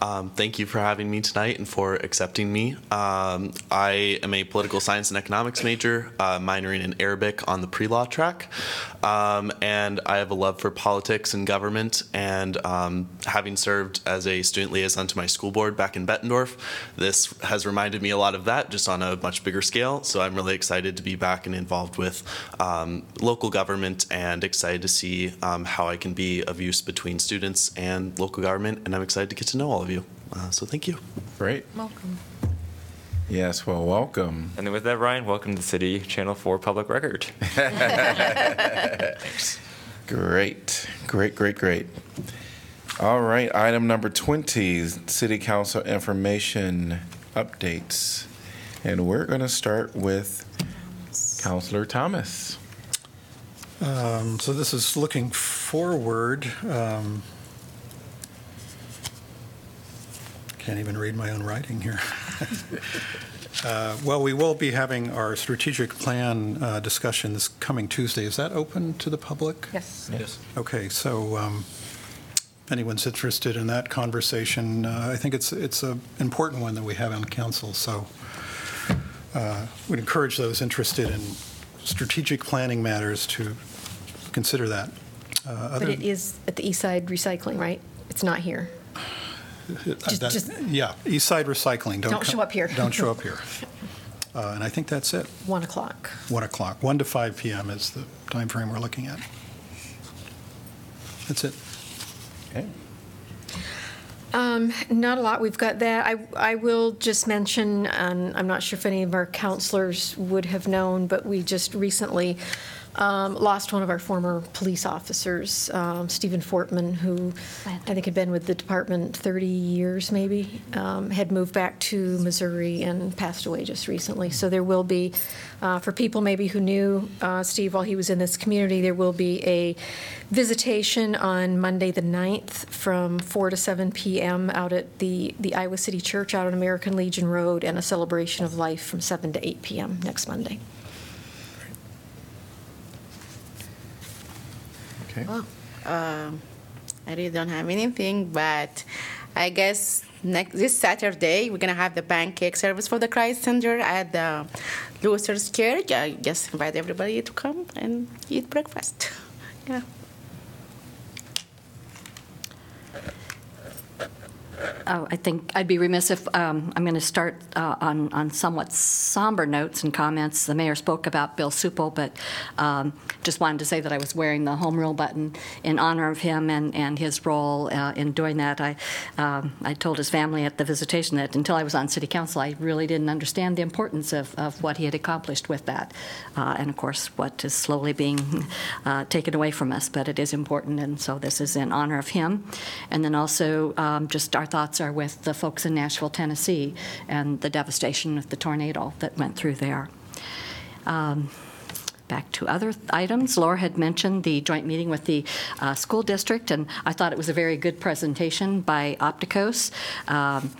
Um, thank you for having me tonight and for accepting me. Um, I am a political science and economics major, uh, minoring in Arabic on the pre law track. Um, and I have a love for politics and government. And um, having served as a student liaison to my school board back in Bettendorf, this has reminded me a lot of that, just on a much bigger scale. So I'm really excited to be back and involved with um, local government and excited to see um, how I can be of use between students and local government. And I'm excited to get to know all of you. Uh, so thank you. Great. Welcome. Yes, well, welcome. And then with that, Ryan, welcome to the City Channel 4 Public Record. Thanks. Great, great, great, great. All right, item number 20, City Council information updates. And we're going to start with Councilor Thomas. Um, So this is looking forward. um, Can't even read my own writing here. Uh, Well, we will be having our strategic plan uh, discussion this coming Tuesday. Is that open to the public? Yes. Yes. Okay, so um, if anyone's interested in that conversation, uh, I think it's, it's an important one that we have on council, so uh, would encourage those interested in strategic planning matters to consider that. Uh, But other- it is at the East Side Recycling, right? It's not here. Just- that- just- Yeah, East Side Recycling. Don't come- show up here. Don't show up here. Uh, And I think that's it, 1 o'clock. 1 o'clock. 1 to 5 PM is the time frame we're looking at. That's it. Okay. Um, Not a lot. We've got that. I, I will just mention, and I'm not sure if any of our counselors would have known, but we just recently um, lost one of our former police officers, um, Stephen Fortman, who I think had been with the department 30 years, maybe, um, had moved back to Missouri and passed away just recently. So there will be, uh, for people maybe who knew uh, Steve while he was in this community, there will be a visitation on Monday, the 9th, from 4 to 7 p.m. out at the, the Iowa City Church out on American Legion Road, and a celebration of life from 7 to 8 p.m. next Monday. Okay. Well, um, I really don't have anything, but I guess next this Saturday we're gonna have the pancake service for the Christ Center at the Luther's Church. I just invite everybody to come and eat breakfast. Yeah. Oh, I think I'd be remiss if, um, I'm going to start uh, on on somewhat somber notes and comments. The mayor spoke about Bill Sueppel, but um, just wanted to say that I was wearing the home rule button in honor of him and and his role uh, in doing that. I um, I told his family at the visitation that until I was on city council, I really didn't understand the importance of of what he had accomplished with that, uh, and of course, what is slowly being uh, taken away from us. But it is important, and so this is in honor of him. And then also, um, just our thoughts are with the folks in Nashville, Tennessee, and the devastation of the tornado that went through there. Um, Back to other items. Laura had mentioned the joint meeting with the uh, school district, and I thought it was a very good presentation by Opticos. Um,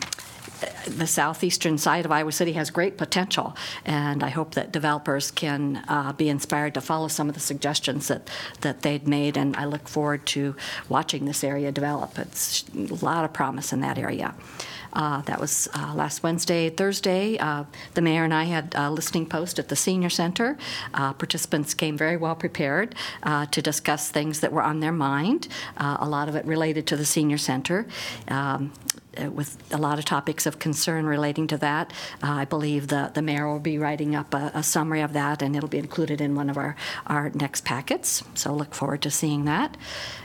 the southeastern side of Iowa City has great potential, and I hope that developers can uh, be inspired to follow some of the suggestions that, that they'd made, and I look forward to watching this area develop. It's a lot of promise in that area. Uh, that was uh, last Wednesday, Thursday. Uh, the mayor and I had a listening post at the senior center. Uh, participants came very well prepared uh, to discuss things that were on their mind. Uh, a lot of it related to the senior center. Um, with a lot of topics of concern relating to that. Uh, I believe the, the mayor will be writing up a, a summary of that, and it'll be included in one of our, our next packets. So look forward to seeing that.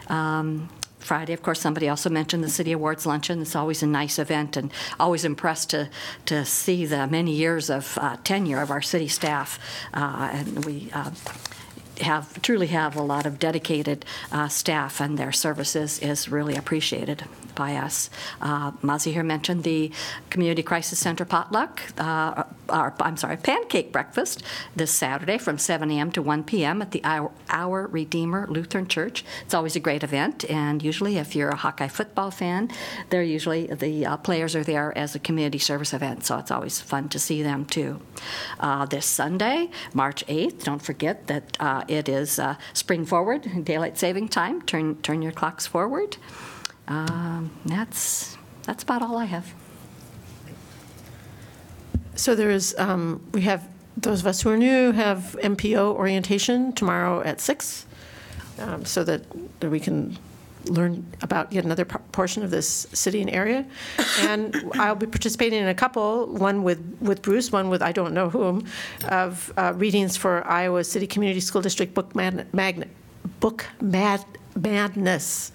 Um, Friday, of course, somebody also mentioned the City Awards Luncheon. It's always a nice event and always impressed to, to see the many years of uh, tenure of our city staff. Uh, and we uh, have, truly have a lot of dedicated uh, staff, and their services is really appreciated by us. Uh, Mazahir mentioned the Community Crisis Center potluck, uh, or, I'm sorry, pancake breakfast this Saturday from 7 a.m. to 1 p.m. at the Our, Our Redeemer Lutheran Church. It's always a great event, and usually, if you're a Hawkeye football fan, they're usually the uh, players are there as a community service event, so it's always fun to see them too. Uh, this Sunday, March 8th, don't forget that uh, it is uh, spring forward, daylight saving time. Turn turn your clocks forward. Um, that's that's about all I have. So there is, um, we have, those of us who are new have MPO orientation tomorrow at six, um, so that that we can learn about yet another por- portion of this city and area. And I'll be participating in a couple, one with, with Bruce, one with I don't know whom, of uh, readings for Iowa City Community School District Book Magnet, Book Mad- Madness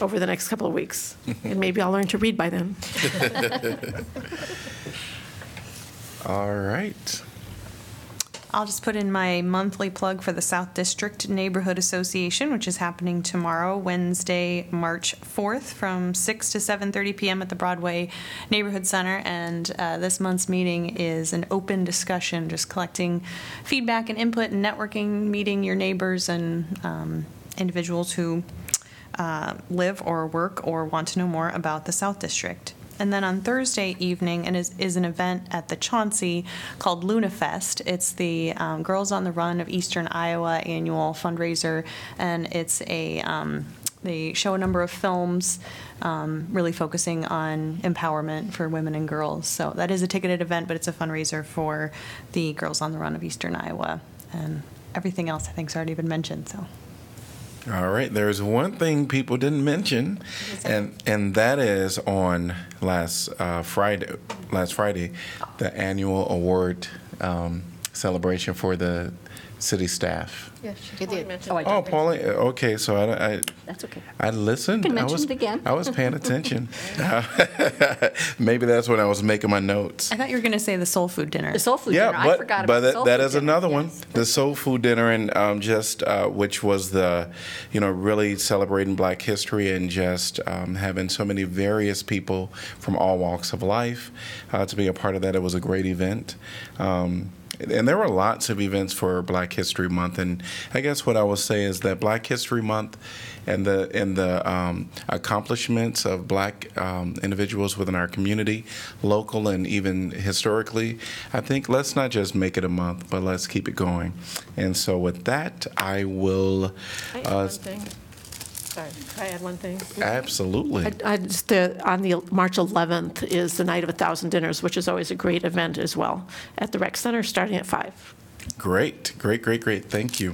over the next couple of weeks. And maybe I'll learn to read by then. All right. I'll just put in my monthly plug for the South District Neighborhood Association, which is happening tomorrow, Wednesday, March 4th, from 6 to 7:30 p.m. at the Broadway Neighborhood Center. And uh, this month's meeting is an open discussion, just collecting feedback and input and networking, meeting your neighbors and um, individuals who uh, live or work or want to know more about the South District. And then on Thursday evening, and is, is an event at the Chauncey called Luna Fest. It's the um, Girls on the Run of Eastern Iowa annual fundraiser, and it's a um, they show a number of films, um, really focusing on empowerment for women and girls. So that is a ticketed event, but it's a fundraiser for the Girls on the Run of Eastern Iowa, and everything else I think has already been mentioned. So. All right, there's one thing people didn't mention, and and that is on last uh, Friday. Last Friday, the annual award um, celebration for the city staff. Yes, You did. Oh, Oh, Pauline. Okay, so I, I That's okay. I listened. You can I was, it again. I was paying attention. Maybe that's when I was making my notes. I thought you were going to say the soul food dinner. The soul food yeah, dinner. but, I forgot but about the that, soul that food is dinner. another one. The soul food dinner, and um, just uh, which was the, you know, really celebrating Black history and just um, having so many various people from all walks of life uh, to be a part of that. It was a great event. Um, and there were lots of events for Black History Month, and I guess what I will say is that Black History Month and the and the um, accomplishments of Black um, individuals within our community, local and even historically, I think let's not just make it a month, but let's keep it going. And so with that, I will. I Uh? Sorry, can I add one thing? absolutely. I- I just, On the, March 11th is the Night of a Thousand Dinners, which is always a great event as well, at the rec center, starting at 5. Great, great, great, great. Thank you.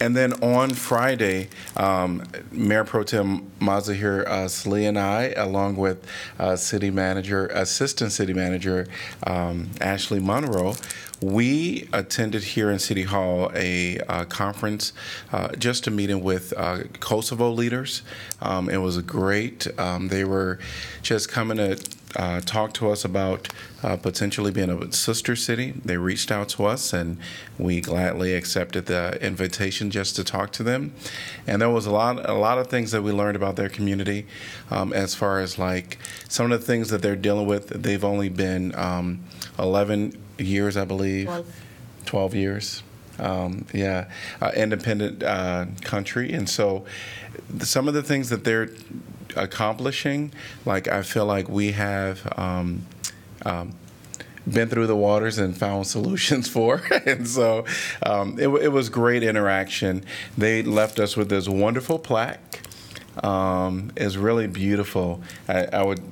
And then on Friday, um, Mayor Pro Tem Mazahir uh, Salih and I, along with uh, City Manager, Assistant City Manager um, Ashley Monroe, we attended here in City Hall a uh, conference, uh, just a meeting with uh, Kosovo leaders. Um, it was great. Um, they were just coming to uh, talk to us about uh, potentially being a sister city. They reached out to us, and we gladly accepted the invitation just to talk to them. And there was a lot, a lot of things that we learned about their community, um, as far as like some of the things that they're dealing with. They've only been um, 11 years, I believe, 12 years. Um, yeah, uh, independent uh, country, and so some of the things that they're accomplishing, like I feel like we have um, um, been through the waters and found solutions for, and so um, it, it was great interaction. They left us with this wonderful plaque. Um, it's really beautiful. I, I would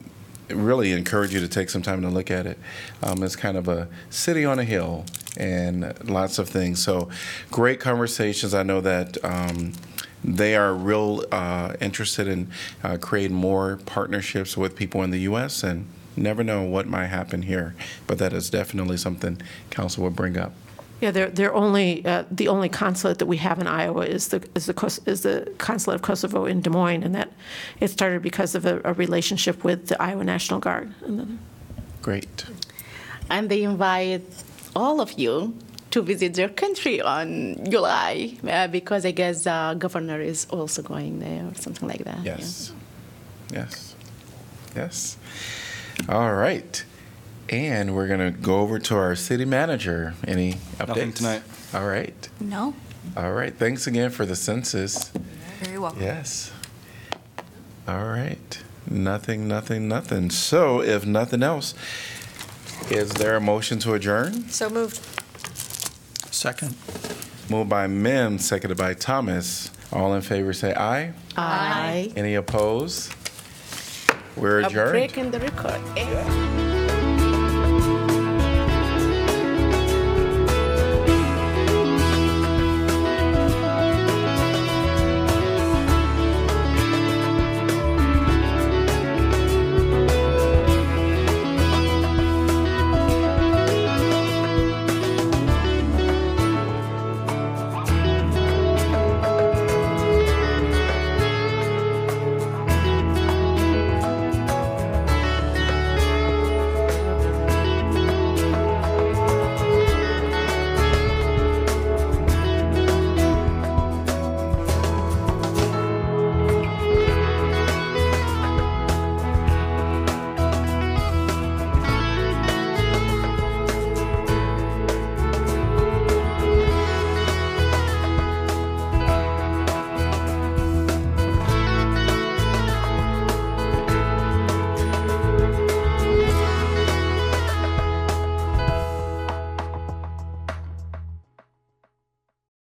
really encourage you to take some time to look at it. Um, it's kind of a city on a hill and lots of things. So, great conversations. I know that um, they are real uh, interested in uh, creating more partnerships with people in the U.S. and never know what might happen here. But that is definitely something council will bring up. Yeah, they're, they're only, uh, the only consulate that we have in Iowa is the, is the, is the consulate of Kosovo in Des Moines, and that, it started because of a, a relationship with the Iowa National Guard. And then- Great. And they invite all of you to visit their country on July uh, because I guess the governor is also going there or something like that. yeah. Yes. Yes. Yes. All right. And we're going to go over to our city manager. Any updates? Nothing tonight. All right. No? All right. Thanks again for the census. Very welcome. Yes. All right. Nothing, nothing, nothing. So if nothing else, is there a motion to adjourn? So moved. Second. Moved by Mim, seconded by Thomas. All in favor say aye. Aye. Any opposed? We're A adjourned. break in the record.